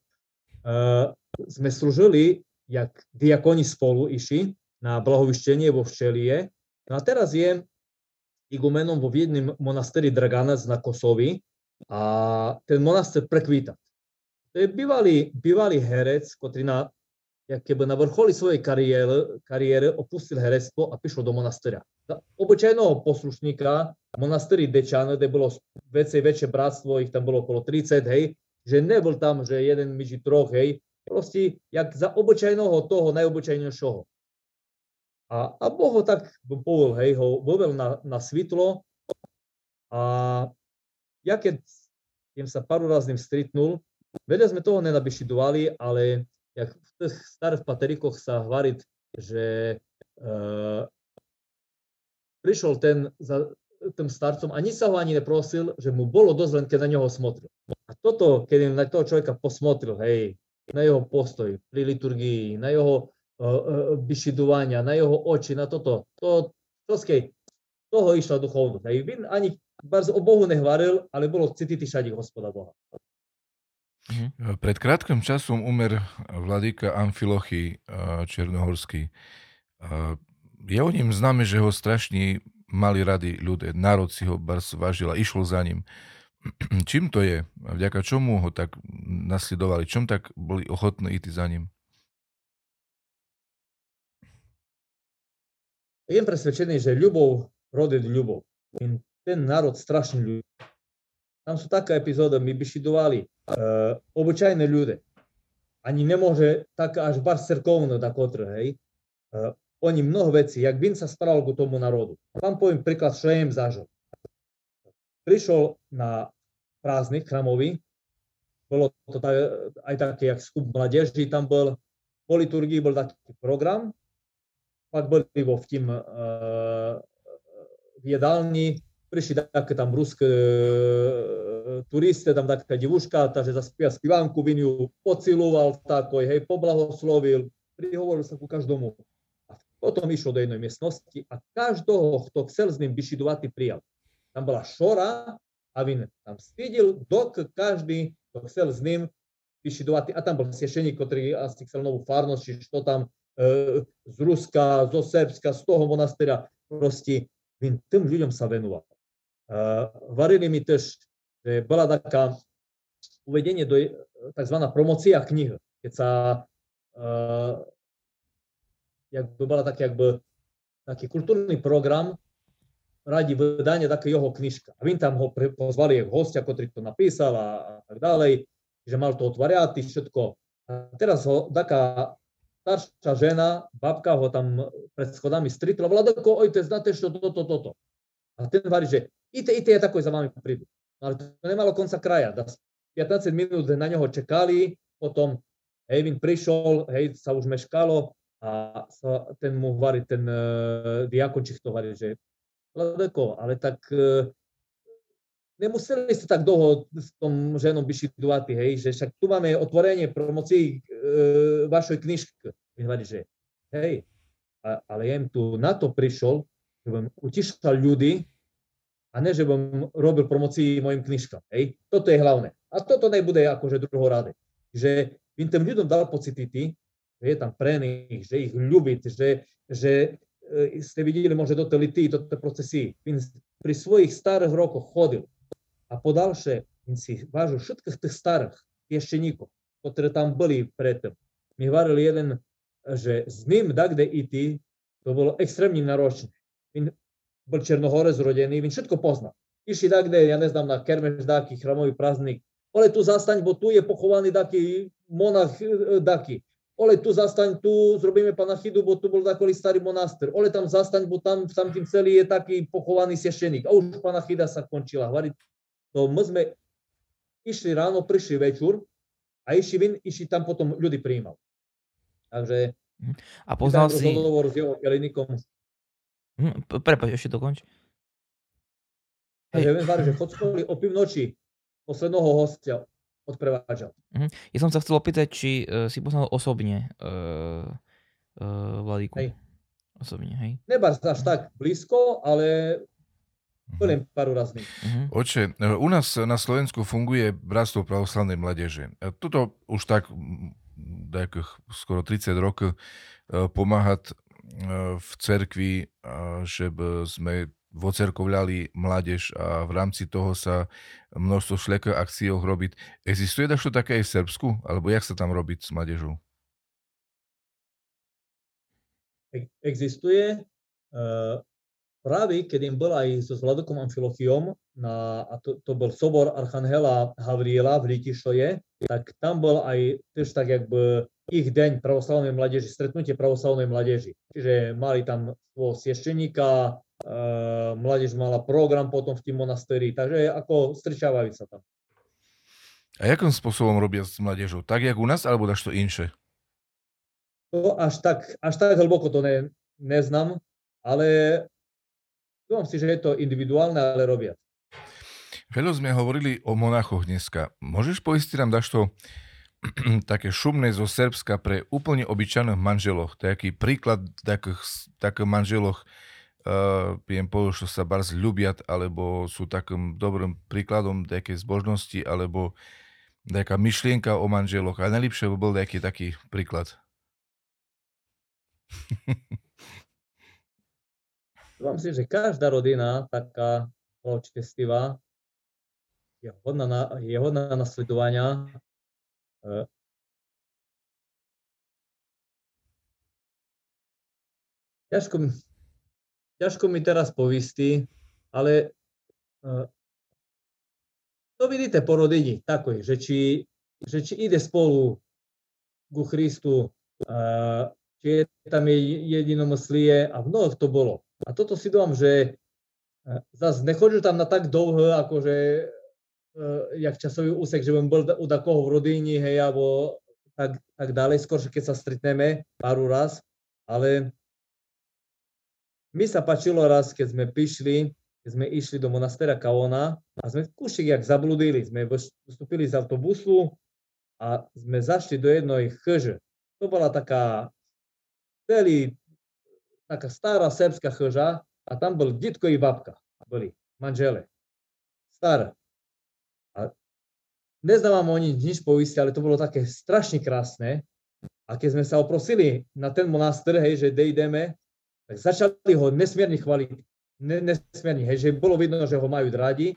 Sme slúžili, jak diakoni spolu išli na blahovištenie vo Včelie. No a teraz je igumenom vo jednom monasteri Draganec na Kosovi a ten monaster prekvíta. To je bývalý, bývalý herec, ktorý na, keby na vrcholi svojej kariéry, kariéry opustil herectvo a prišiel do monastera. Za obyčajného poslušníka monasteri Dečan, kde bolo väčšie, väčšie bratstvo, ich tam bolo okolo 30, hej, že nebol tam, že jeden myži troch, hej, proste jak za obyčajného toho najobyčajnejšieho. A, a Boh ho tak povol, hej, ho vovел na, na svitlo a ja keď sa pár raz ním stretnul, Veľa sme toho nenabišidovali, ale jak v tých starých paterikoch sa hvarit, že uh, prišiel ten za tým starcom a nič sa ho ani neprosil, že mu bolo dosť len, keď na neho smotril. A toto, keď na toho človeka posmotril, hej, na jeho postoj pri liturgii, na jeho uh, uh, bišidovania, na jeho oči, na toto, to, skej, toho išla duchovnosť. Hej. Ani o Bohu nehvaril, ale bolo cítiť všade hospoda Boha. Mhm. Pred krátkým časom umer vladyka Amfilochy eh, Černohorský. Eh, je o ním známe, že ho strašne mali rady ľudia. Národ si ho bars vážil a išlo za ním. (clears throat) Čím to je? Vďaka čomu ho tak nasledovali? Čom tak boli ochotní ísť za ním? Jem presvedčený, že ľubov rodí ľubov. Ten národ strašne ľubí. Tam sú taká epizóda, my by šidovali uh, obyčajné ľudia. Ani nemôže tak až bar cerkovno da kotre, hej. Uh, oni mnoho vecí, jak Vin sa staral ku tomu národu. Vám poviem príklad, čo ja im zažil. Prišiel na prázdnik chramový, bolo to tak, aj také, jak skup mladeží, tam bol, po liturgii bol taký program, pak boli vo v tým uh, v jedálni, prišli také tam ruské turiste, tam taká divuška, takže zaspia spívanku, vin pociloval takoj, hej, poblahoslovil, prihovoril sa ku každomu. A potom išiel do jednej miestnosti a každého, kto chcel s ním bišidovať, prijal. Tam bola šora a vin tam stvidil, dok každý, kto chcel s ním bišidovať, a tam bol siešeník, ktorý asi chcel novú farnosť, či čo tam e, z Ruska, zo Srbska, z toho monastera, proste vin tým ľuďom sa venoval. Uh, varili mi tiež, že bola taká uvedenie do tzv. promocia knih, keď sa uh, jak by bola taký, jakby, taký kultúrny program radi vydanie také jeho knižka. A tam ho pozvali ako hostia, ktorý to napísal a, a tak ďalej, že mal to otvoriaty, všetko. A teraz ho taká staršia žena, babka ho tam pred schodami stritla, Vladoko, ojte, znáte, čo toto, toto, toto. A ten varí, že ite, ite, ja takoj za vami prídu. No ale to nemalo konca kraja. 15 minút na neho čekali, potom Evin prišiel, hej, sa už meškalo a sa ten mu hovorí, ten uh, diakončík to hovorí, že Vladeko, ale tak uh, nemuseli ste tak dlho s tom ženom bišidovať, hej, že však tu máme otvorenie promocií uh, vašej knižky. Hovorí, že hej, a, ale ja im tu na to prišiel, že budem utišal ľudí, a ne, že bom robil promocii mojim knižkám. Hej? Toto je hlavné. A toto nebude akože druhoráde. Že im tým ľuďom dal pocitity, že je tam pre nich, že ich ľúbiť, že, že e, ste videli možno do tej lity, do tej procesy. In pri svojich starých rokoch chodil a podalšie in si vážil všetkých tých starých piešteníkov, ktoré tam boli predtým. Mi hovoril jeden, že s ním dakde iti, to bolo extrémne náročné. Bol Černohore zrodený, vím všetko pozná. Išli tak, kde, ja neznám, na kermeš dáky, chramový prázdnik. Ole tu zastaň, bo tu je pochovaný taký monach e, daky. Ole tu zastaň, tu zrobíme panachidu, bo tu bol takový starý monaster. Ole tam zastaň, bo tam, tam tým celý je taký pochovaný svešeník. A už panachida sa končila. Hvari, to my sme išli ráno, prišli večer a išli vin, išli tam potom ľudí prijímal. Takže a poznal si... Rozhovor s jeho kelinikom Hm, prepač, ešte dokonč. Hej. Ja viem, že chodcovali o noči posledného hostia odprevádzal. Uh-huh. Ja som sa chcel opýtať, či uh, si poznal osobne uh, uh, Vladíku. Hej. osobne, hej? Neba až tak blízko, ale len pár razy. Uh-huh. Oče, u nás na Slovensku funguje Bratstvo pravoslavnej mladeže. Toto už tak takých skoro 30 rokov pomáhať v cerkvi, že sme vocerkovľali mládež a v rámci toho sa množstvo všelijakých akcií robiť. Existuje to také aj v Srbsku? Alebo jak sa tam robiť s mládežou? Existuje. Uh, práve keď im bol aj so Vladokom Amfilochiom, na, a to, to bol sobor Archangela Havriela v Lítišoje, tak tam bol aj tiež tak jakby ich deň pravoslavnej mládeži, stretnutie pravoslavnej mládeži. Čiže mali tam svojho siešteníka, uh, mládež mala program potom v tým monastéri, takže ako strčávajú sa tam. A jakým spôsobom robia s mládežou? Tak, jak u nás, alebo dáš to inšie? To až tak, až tak hlboko to ne, neznám, ale dúfam si, že je to individuálne, ale robia. Veľa sme hovorili o monachoch dneska. Môžeš poistiť nám, dáš to (clears throat) také šumné zo Srbska pre úplne obyčajných manželoch. To je aký príklad takých, takých manželoch, uh, viem povedať, že sa barz ľubiat, alebo sú takým dobrým príkladom nejakej zbožnosti, alebo nejaká myšlienka o manželoch. A najlepšie by bol nejaký taký príklad. (laughs) Vám si, že každá rodina taká čestivá je hodná, na, je hodná nasledovania ťažko, ťažko mi teraz povistí, ale to vidíte po rodini takoj, že či, že či ide spolu ku Christu, či je tam jedinomyslie a mnoho to bolo. A toto si dúfam, že zase nechodil tam na tak dlho, akože Eh, jak časový úsek, že bym bol u takoho v rodini, hej, alebo tak, tak ďalej, skôr, keď sa stretneme pár raz, ale mi sa páčilo raz, keď sme prišli, keď sme išli do monastera Kaona a sme kúšik jak zabludili, sme vstúpili z autobusu a sme zašli do jednej chrže. To bola taká celý, taká stará srbská chrža a tam bol detko i babka, boli manžele. Staré nezdávam o nič, nič poistiť, ale to bolo také strašne krásne. A keď sme sa oprosili na ten monaster, hej, že ideme, tak začali ho nesmierne chváliť. Ne, nesmierne, hej, že bolo vidno, že ho majú rádi.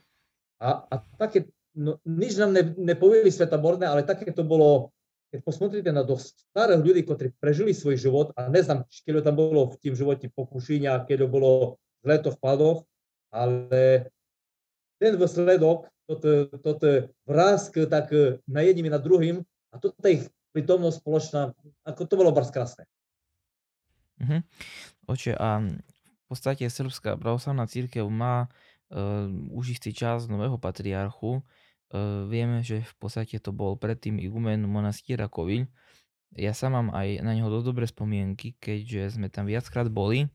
A, a také, no, nič nám ne, nepovedali svetaborné, ale také to bolo, keď posмотрите na dosť starých ľudí, ktorí prežili svoj život a neznám, keď tam bolo v tým živote pokušenia, keď bolo zleto v padoch, ale ten výsledok toto, toto vrázk tak na jedním i na druhým a toto je ich prítomnosť spoločná, ako to bolo bardzo krásne. Mhm. Oče, a v podstate Srbská pravoslavná církev má uh, už istý čas nového patriarchu. Uh, vieme, že v podstate to bol predtým igumen monastiera Koviľ. Ja sa mám aj na neho dosť dobré spomienky, keďže sme tam viackrát boli.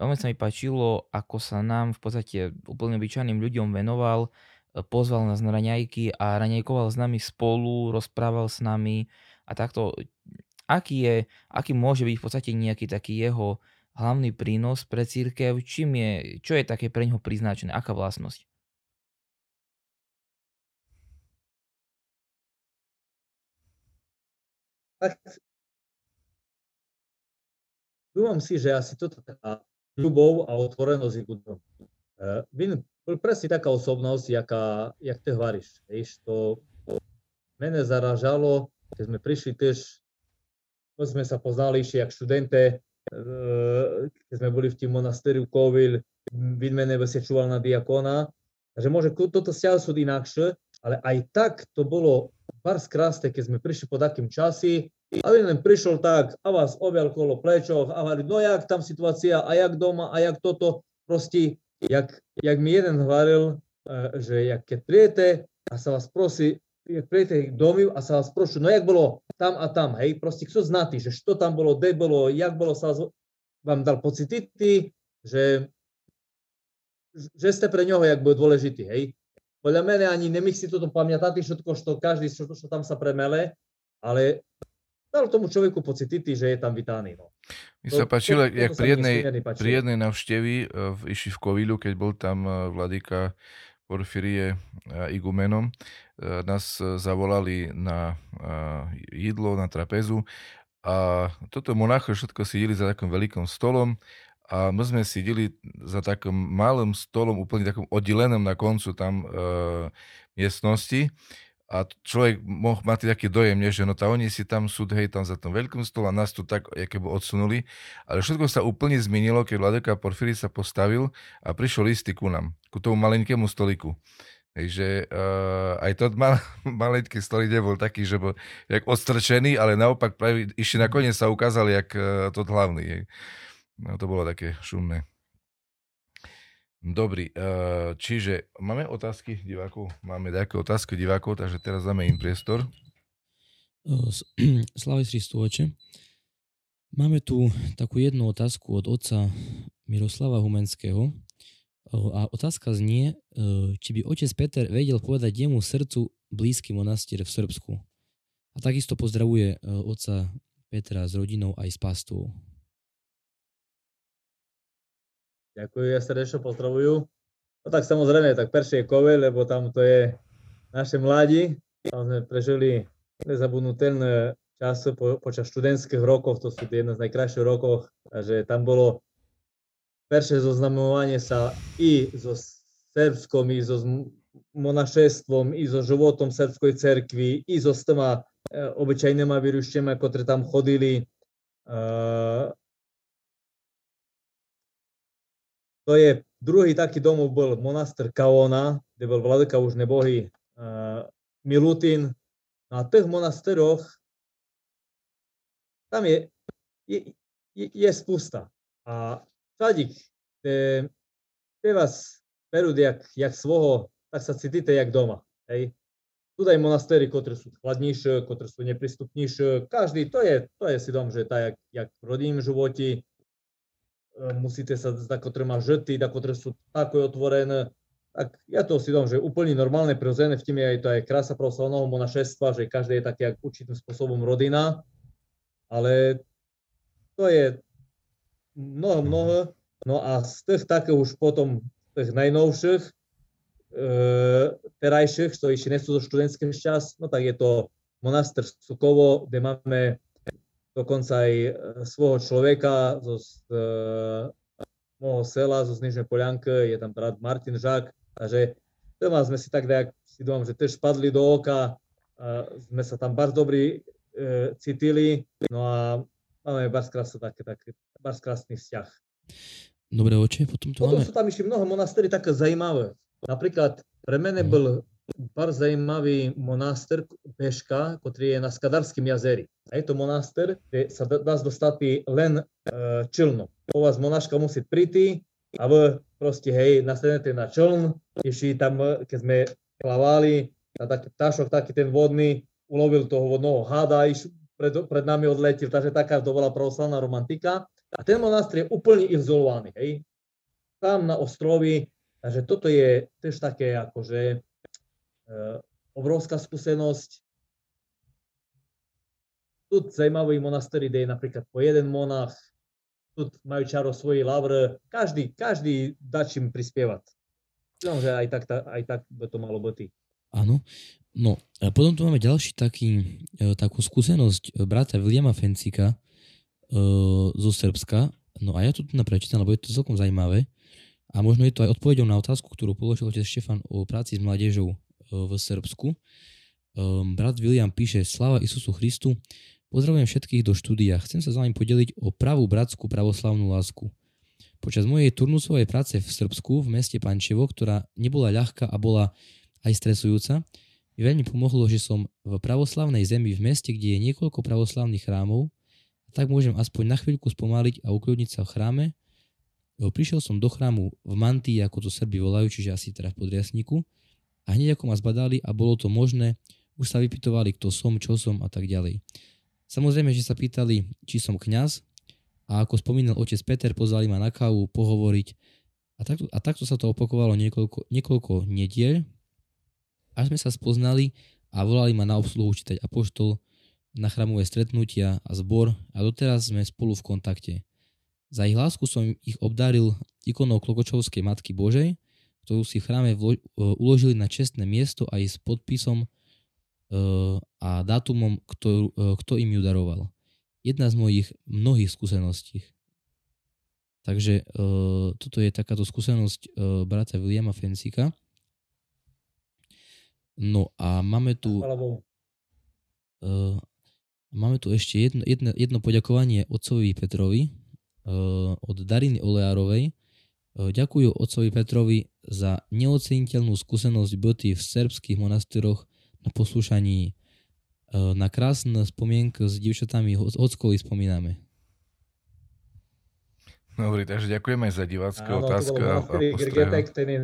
Veľmi sa mi páčilo, ako sa nám v podstate úplne obyčajným ľuďom venoval, pozval nás na raňajky a raňajkoval s nami spolu, rozprával s nami a takto, aký je, aký môže byť v podstate nejaký taký jeho hlavný prínos pre církev, čím je, čo je také pre neho priznačené, aká vlastnosť? Tak dúfam si, že asi toto taká ľubov a otvorenosť je budom. Vin bol presne taká osobnosť, jaká, jak ty hovoríš. Víš, to mene zaražalo, keď sme prišli tiež, to sme sa poznali ešte jak študente, keď sme boli v tým monastériu Kovil, vid mene čúval na diakona, takže môže toto stiaľ sú inakšie, ale aj tak to bolo bar krásne, keď sme prišli po takým časi, a len prišiel tak a vás objal kolo plečoch a hovorí, no jak tam situácia, a jak doma, a jak toto, proste jak, jak mi jeden hovoril, e, že jak keď prijete a sa vás prosí, jak prijete domy a sa vás prosí, no jak bolo? Tam a tam, hej, proste kto znatý, že što tam bolo, kde bolo, jak bolo sa vám dal pocitity, že, že ste pre ňoho jak bol dôležitý, hej. Podľa mene ani nemých si toto pamätať, všetko, što každý, čo, čo tam sa premele, ale dal tomu človeku pocit, že je tam vítaný. No. Mi sa páčilo, jak pri jednej, pri jednej navštevi e, v Kovilu, keď bol tam e, vladyka Porfirie igumenom, nás zavolali na jídlo, na trapezu a toto monacho všetko si jedli za takým veľkým stolom a my sme sedeli za takým malým stolom, úplne takom oddelenom na koncu tam e, miestnosti a človek mohl mať taký dojem, nie, že no tá oni si tam sú, hej, tam za tom veľkým stolom a nás tu tak keby odsunuli, ale všetko sa úplne zmenilo, keď Vladeka Porfíry sa postavil a prišiel istý ku nám, ku tomu malinkému stoliku. Takže uh, aj to (laughs) mal, malinký stolik nebol taký, že bol jak odstrčený, ale naopak práve ešte nakoniec sa ukázali, jak uh, to hlavný. Hej. No to bolo také šumné. Dobrý, eh, čiže máme otázky divákov? Máme nejaké otázky divákov, takže teraz dáme im priestor. (clears throat) Slavy Christu, oče. Máme tu takú jednu otázku od otca Miroslava Humenského. A otázka znie, či by otec Peter vedel povedať jemu srdcu blízky monastier v Srbsku. A takisto pozdravuje otca Petra s rodinou aj s pastou. Ďakujem, ja srdečne pozdravujú. No tak samozrejme, tak peršie kove, lebo tam to je naše mladí. Tam sme prežili nezabudnutelné časy po, počas študentských rokov, to sú jedné z najkrajších rokov, takže tam bolo peršie zoznamovanie sa i so Srbskom, i so monašestvom, i so životom Srbskoj cerkvi, i so s tými e, obyčajnými vierušťami, ktoré tam chodili. E, To je druhý taký domov bol monaster Kaona, kde bol vladyka už nebohý uh, Milutin. Na tých monasteroch tam je, je, je, je spusta. A všadik, kde vás berú jak, jak svoho, tak sa cítite jak doma. Hej. Tu aj monastery, ktoré sú chladnejšie, ktoré sú neprístupnejšie. Každý, to je, to je si dom, že tak jak, jak v rodinnom živote, musíte sa tako trema žrty, tako tre sú tako otvorené. Tak ja to si dom, že úplne normálne, prirodzené v tým je aj to aj krása pravoslavného monašestva, že každý je taký určitým spôsobom rodina, ale to je mnoho, mnoho. No a z tých také už potom, tých najnovších, e, terajších, čo ešte nie zo študentských čas, no tak je to monaster Sukovo, kde máme dokonca aj e, svojho človeka zo z, uh, môjho sela, zo Znižnej Polianky, je tam brat Martin Žák, takže doma sme si tak nejak si dúfam, že tiež spadli do oka, sme sa tam bardzo dobrí e, cítili, no a máme bardzo krásny, také, také, bardzo krásny vzťah. Dobre oče, potom to potom máme... sú tam ešte mnoho monastery také zajímavé. Napríklad pre mene mhm. bol bar zaujímavý monaster Peșca, ktorý je na Skadarskim jazeri. A je to monaster kde sa dá dostati len e, člnom. Ova z monaška musí priti a vy proste, hej, nastanete na čln, išli tam, e, keď sme plavali, na taký ptášok, taký ten vodný, ulovil toho vodného hada, iš, pred, pred nami odletil, takže taká to bola pravoslavná romantika. A ten monastr je úplne izolovaný, hej. Tam na ostrovi, takže toto je tiež také akože obrovská skúsenosť. Tu zajímavý monastery, kde je napríklad po jeden monach, tu majú čaro svoji lavr, každý, každý dá čím prispievať. Myslím, že aj tak, aj tak by to malo byť. Áno. No, a potom tu máme ďalší taký, e, takú skúsenosť e, brata Williama Fencika e, zo Srbska. No a ja to tu prečítam, lebo je to celkom zaujímavé. A možno je to aj odpovedou na otázku, ktorú položil otec Štefan o práci s mládežou v Srbsku. Um, brat William píše Sláva Isusu Christu, pozdravujem všetkých do štúdia. Chcem sa s vami podeliť o pravú bratskú pravoslavnú lásku. Počas mojej turnusovej práce v Srbsku v meste Pančevo, ktorá nebola ľahká a bola aj stresujúca, mi veľmi pomohlo, že som v pravoslavnej zemi v meste, kde je niekoľko pravoslavných chrámov, tak môžem aspoň na chvíľku spomaliť a ukľudniť sa v chráme. Prišiel som do chrámu v mantii, ako to Srby volajú, čiže asi teraz pod riasníku, a hneď ako ma zbadali a bolo to možné, už sa vypytovali, kto som, čo som a tak ďalej. Samozrejme, že sa pýtali, či som kňaz. A ako spomínal otec Peter, pozvali ma na kávu pohovoriť. A takto, a takto sa to opakovalo niekoľko, niekoľko nediel, až sme sa spoznali a volali ma na obsluhu čítať Apoštol na chramové stretnutia a zbor. A doteraz sme spolu v kontakte. Za ich lásku som ich obdaril ikonou Klokočovskej Matky Božej, ktorú si v chráme vlo- uložili na čestné miesto aj s podpisom a dátumom, kto, kto im ju daroval. Jedna z mojich mnohých skúseností. Takže toto je takáto skúsenosť brata Williama Fensika. No a máme tu... Máme tu ešte jedno, jedno, jedno poďakovanie otcovi Petrovi uh, od Dariny Oleárovej. Uh, ďakujú otcovi Petrovi za neoceniteľnú skúsenosť byty v serbských monastíroch na poslúšaní. Uh, na krásne spomienky s divčatami Hockovi spomíname. Dobre, takže ďakujeme za divácké otázky a, a Grgetek, ten je,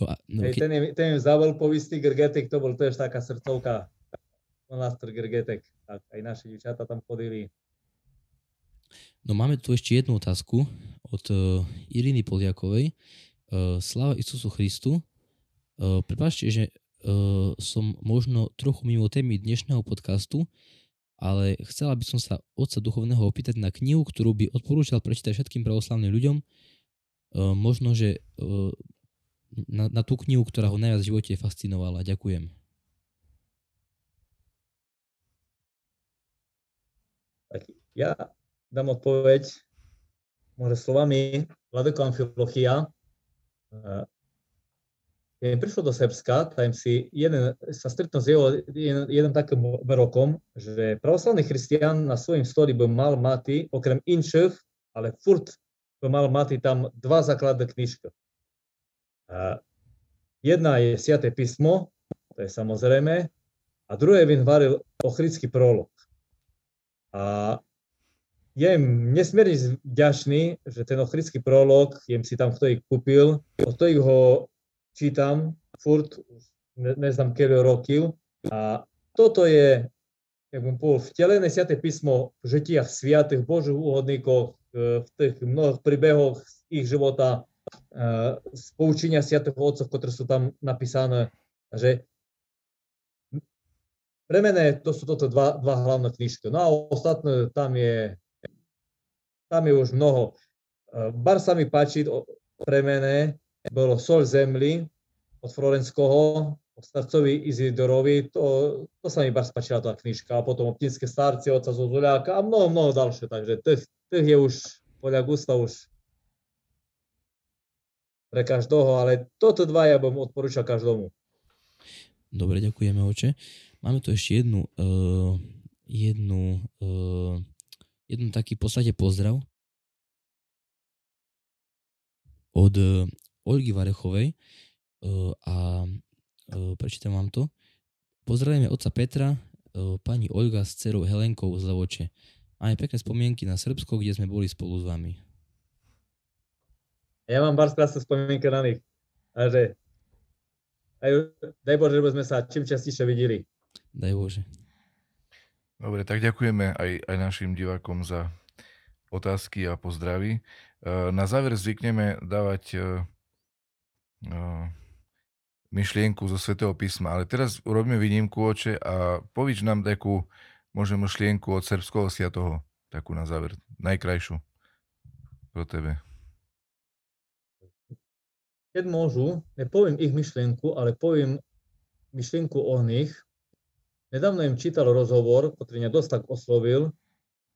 o, a, no, Hej, ten, je, ten je zavelpovistý Grgetek, to bol tiež taká srdcovka. Monastr Grgetek. Tak aj naši dievčatá tam chodili. No máme tu ešte jednu otázku od uh, Iriny Poliakovej. Uh, Sláva Isusu Christu. Uh, prepáčte, že som možno trochu mimo témy dnešného podcastu, ale chcela by som sa otca duchovného opýtať na knihu, ktorú by odporúčal prečítať všetkým pravoslavným ľuďom. E, možno, že e, na, na tú knihu, ktorá ho najviac v živote fascinovala. Ďakujem. Ja dám odpoveď možno slovami Vladeko Amfilochia, e, keď prišlo do Srbska, tam si jeden, sa stretol s jeho jeden, jeden takým rokom, že pravoslavný christian na svojim stoli by mal mať, okrem inšev, ale furt by mal mať tam dva základné knižky. A jedna je Sviaté písmo, to je samozrejme, a druhé vin varil ochrický prolog. A je im nesmierne vďačný, že ten ochrický prolog, jem si tam kto ich kúpil, kto ich ho čítam furt, ne, neznám keľo rokov. A toto je, jak bym povedal, vtelené sviaté písmo v žitiach sviatých Božích úhodníkov, v tých mnohých príbehoch z ich života, z poučenia sviatých otcov, ktoré sú tam napísané. že pre mene to sú toto dva, dva hlavné knižky. No a ostatné tam je, tam je už mnoho. Bar sa mi páči pre bolo Sol zemli od Florenského, od starcovi Izidorovi, to, to sa mi bar spačila tá knižka, a potom Optinské starci, oca Zozuľáka a mnoho, mnoho ďalšie, takže tých je už podľa gusta už pre každého, ale toto dva ja bym odporúčal každomu. Dobre, ďakujeme oče. Máme tu ešte jednu, uh, jednu, uh, jednu taký v podstate pozdrav od Olgy Varechovej uh, a uh, prečítam vám to. Pozdravujeme otca Petra, pani Olga s dcerou Helenkou z Levoče. Máme pekné spomienky na Srbsko, kde sme boli spolu s vami. Ja mám bar krásne spomienky na nich. Takže aj, daj Bože, že sme sa čím častejšie videli. Daj Bože. Dobre, tak ďakujeme aj, aj našim divákom za otázky a pozdravy. Na záver zvykneme dávať myšlienku zo Svetého písma. Ale teraz urobíme výnimku, oče, a povíč nám takú možno myšlienku od srbského siatoho, takú na záver, najkrajšiu pro tebe. Keď môžu, nepoviem ich myšlienku, ale poviem myšlienku o nich. Nedávno im čítal rozhovor, ktorý mňa dosť tak oslovil,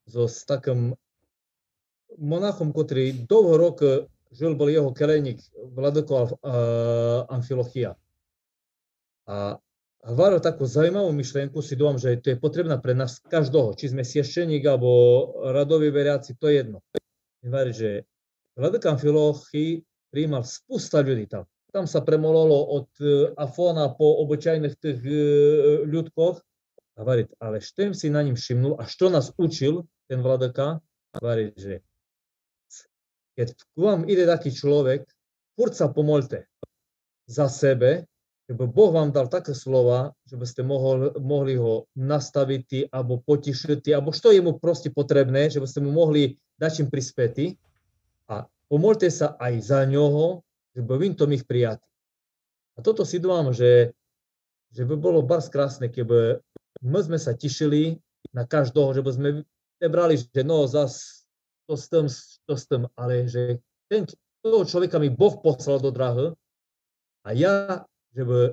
so s takým monachom, ktorý dlho rok žil bol jeho kelejník Vladoko Amfilochia. A hovoril takú zaujímavú myšlienku, si dúfam, že to je potrebná pre nás každého, či sme siešeník alebo radoví veriaci, to je jedno. Hovorí, že Vladoko Amfilochy príjmal spústa ľudí tam. Tam sa premololo od e, Afona po obyčajných tých e, ľudkoch. Hovorí, ale što si na ním všimnul a što nás učil ten Vladoka, hovorí, že keď k vám ide taký človek, furt sa pomolte za sebe, že Boh vám dal také slova, že by ste mohol, mohli ho nastaviť alebo potišiť, alebo čo je mu proste potrebné, že by ste mu mohli dať im prispäty a pomolte sa aj za ňoho, že by vím to ich prijatý. A toto si dúvam, že, že by bolo bars krásne, keby my sme sa tešili na každého, že by sme nebrali, že no zas to s tým, to s tým, ale že ten, toho človeka mi Boh poslal do drahy a ja, že by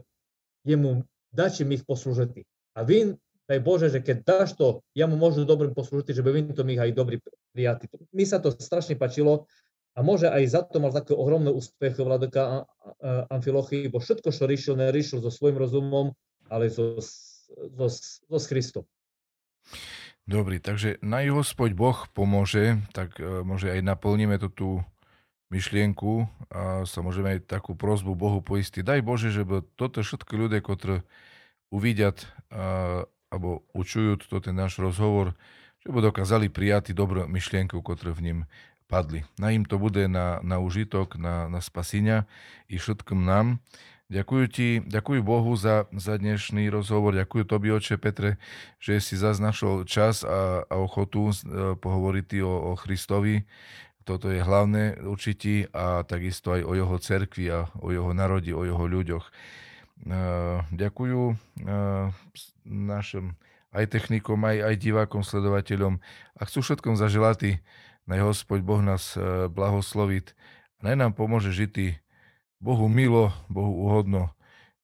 jemu dať im ich poslúžiť. A vy, daj Bože, že keď dáš to, ja mu môžu dobrým poslúžiť, že by vy to mi aj dobrý prijatý. Mi sa to strašne páčilo a môže aj za to mal taký ohromný úspech vladyka Amfilochy, bo všetko, čo riešil, neriešil so svojím rozumom, ale so, so, so s Kristom. Dobrý, takže na jeho spoď Boh pomôže, tak môže aj naplníme to tú myšlienku a sa môžeme aj takú prozbu Bohu poistiť. Daj Bože, že toto všetky ľudia, ktorí uvidiat uh, alebo učujú to ten náš rozhovor, že by dokázali prijať dobrú myšlienku, ktoré v ním padli. Na im to bude na, na užitok, na, na spasenia i všetkým nám. Ďakujem ti, ďakujem Bohu za, za dnešný rozhovor, ďakujem Tobi, oče Petre, že si našol čas a, a ochotu e, pohovoriť o, o Christovi. Toto je hlavné určitý a takisto aj o jeho cerkvi a o jeho narodi, o jeho ľuďoch. E, ďakujem e, našim aj technikom, aj, aj divákom, sledovateľom a chcú všetkom zaželať naj Hospod Boh nás e, blahosloviť a naj nám pomôže žiť Bohu milo, Bohu uhodno,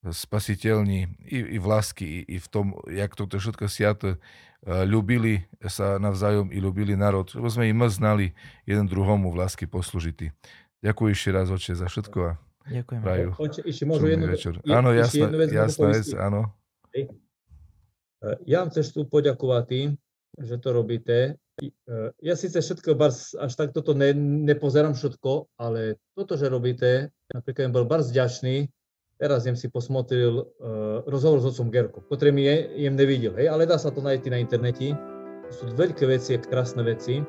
spasiteľní i, i v lásky, i, i v tom, jak toto všetko siato e, ľubili sa navzájom i ľubili národ, lebo sme im znali jeden druhomu v lásky poslužitý. Ďakujem ešte raz, oče, za všetko a Ďakujem. Praju. Oče, ešte môžu jednu, večer. Áno, jasná, jasná vec, áno. E, ja vám chceš tu poďakovať, že to robíte ja síce všetko až tak toto ne, nepozerám všetko, ale toto, že robíte, napríklad bol bar vďačný, teraz jem si posmotril uh, rozhovor s otcom Gerko, ktorý mi je, jem nevidel, hej, ale dá sa to nájsť na internete. To sú veľké veci, krásne veci.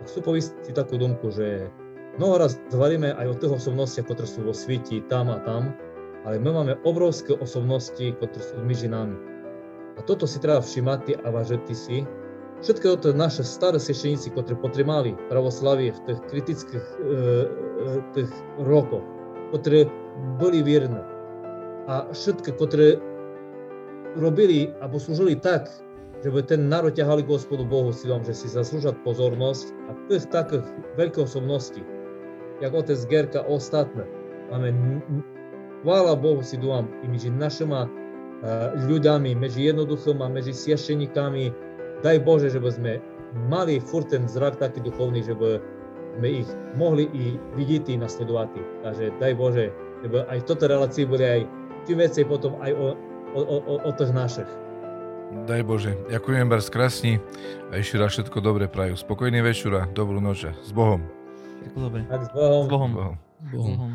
A chcú povistiť takú domku, že mnoho raz zvalíme aj o tých osobnostiach, ktoré sú vo sviti, tam a tam, ale my máme obrovské osobnosti, ktoré sú medzi nami. A toto si treba všimať a vážiť si, Všetko to naše staré svešeníci, ktorí potrebovali pravoslavie v tých kritických e, e, tých rokoch, ktorí boli vierni. A všetko, ktoré robili alebo slúžili tak, že by ten národ ťahali Gospodu Bohu silom, že si zaslúžať pozornosť a tých takých veľkých osobností, jak otec Gerka ostatné, máme, chvála Bohu si dúfam, i medzi našimi ľuďami, medzi jednoduchými, medzi siešeníkami, daj Bože, že by sme mali furt ten zrak taký duchovný, že by sme ich mohli i vidieť i nasledovať. Takže daj Bože, že by aj toto relácie boli aj čím viacej potom aj o, o, o, o tých našich. Daj Bože. Ďakujem vás krásni a ešte raz všetko dobre prajú. Spokojný večer a dobrú noč. S Bohom. Dobre. Tak s Bohom. S Bohom. S Bohom. Bohom. Bohom.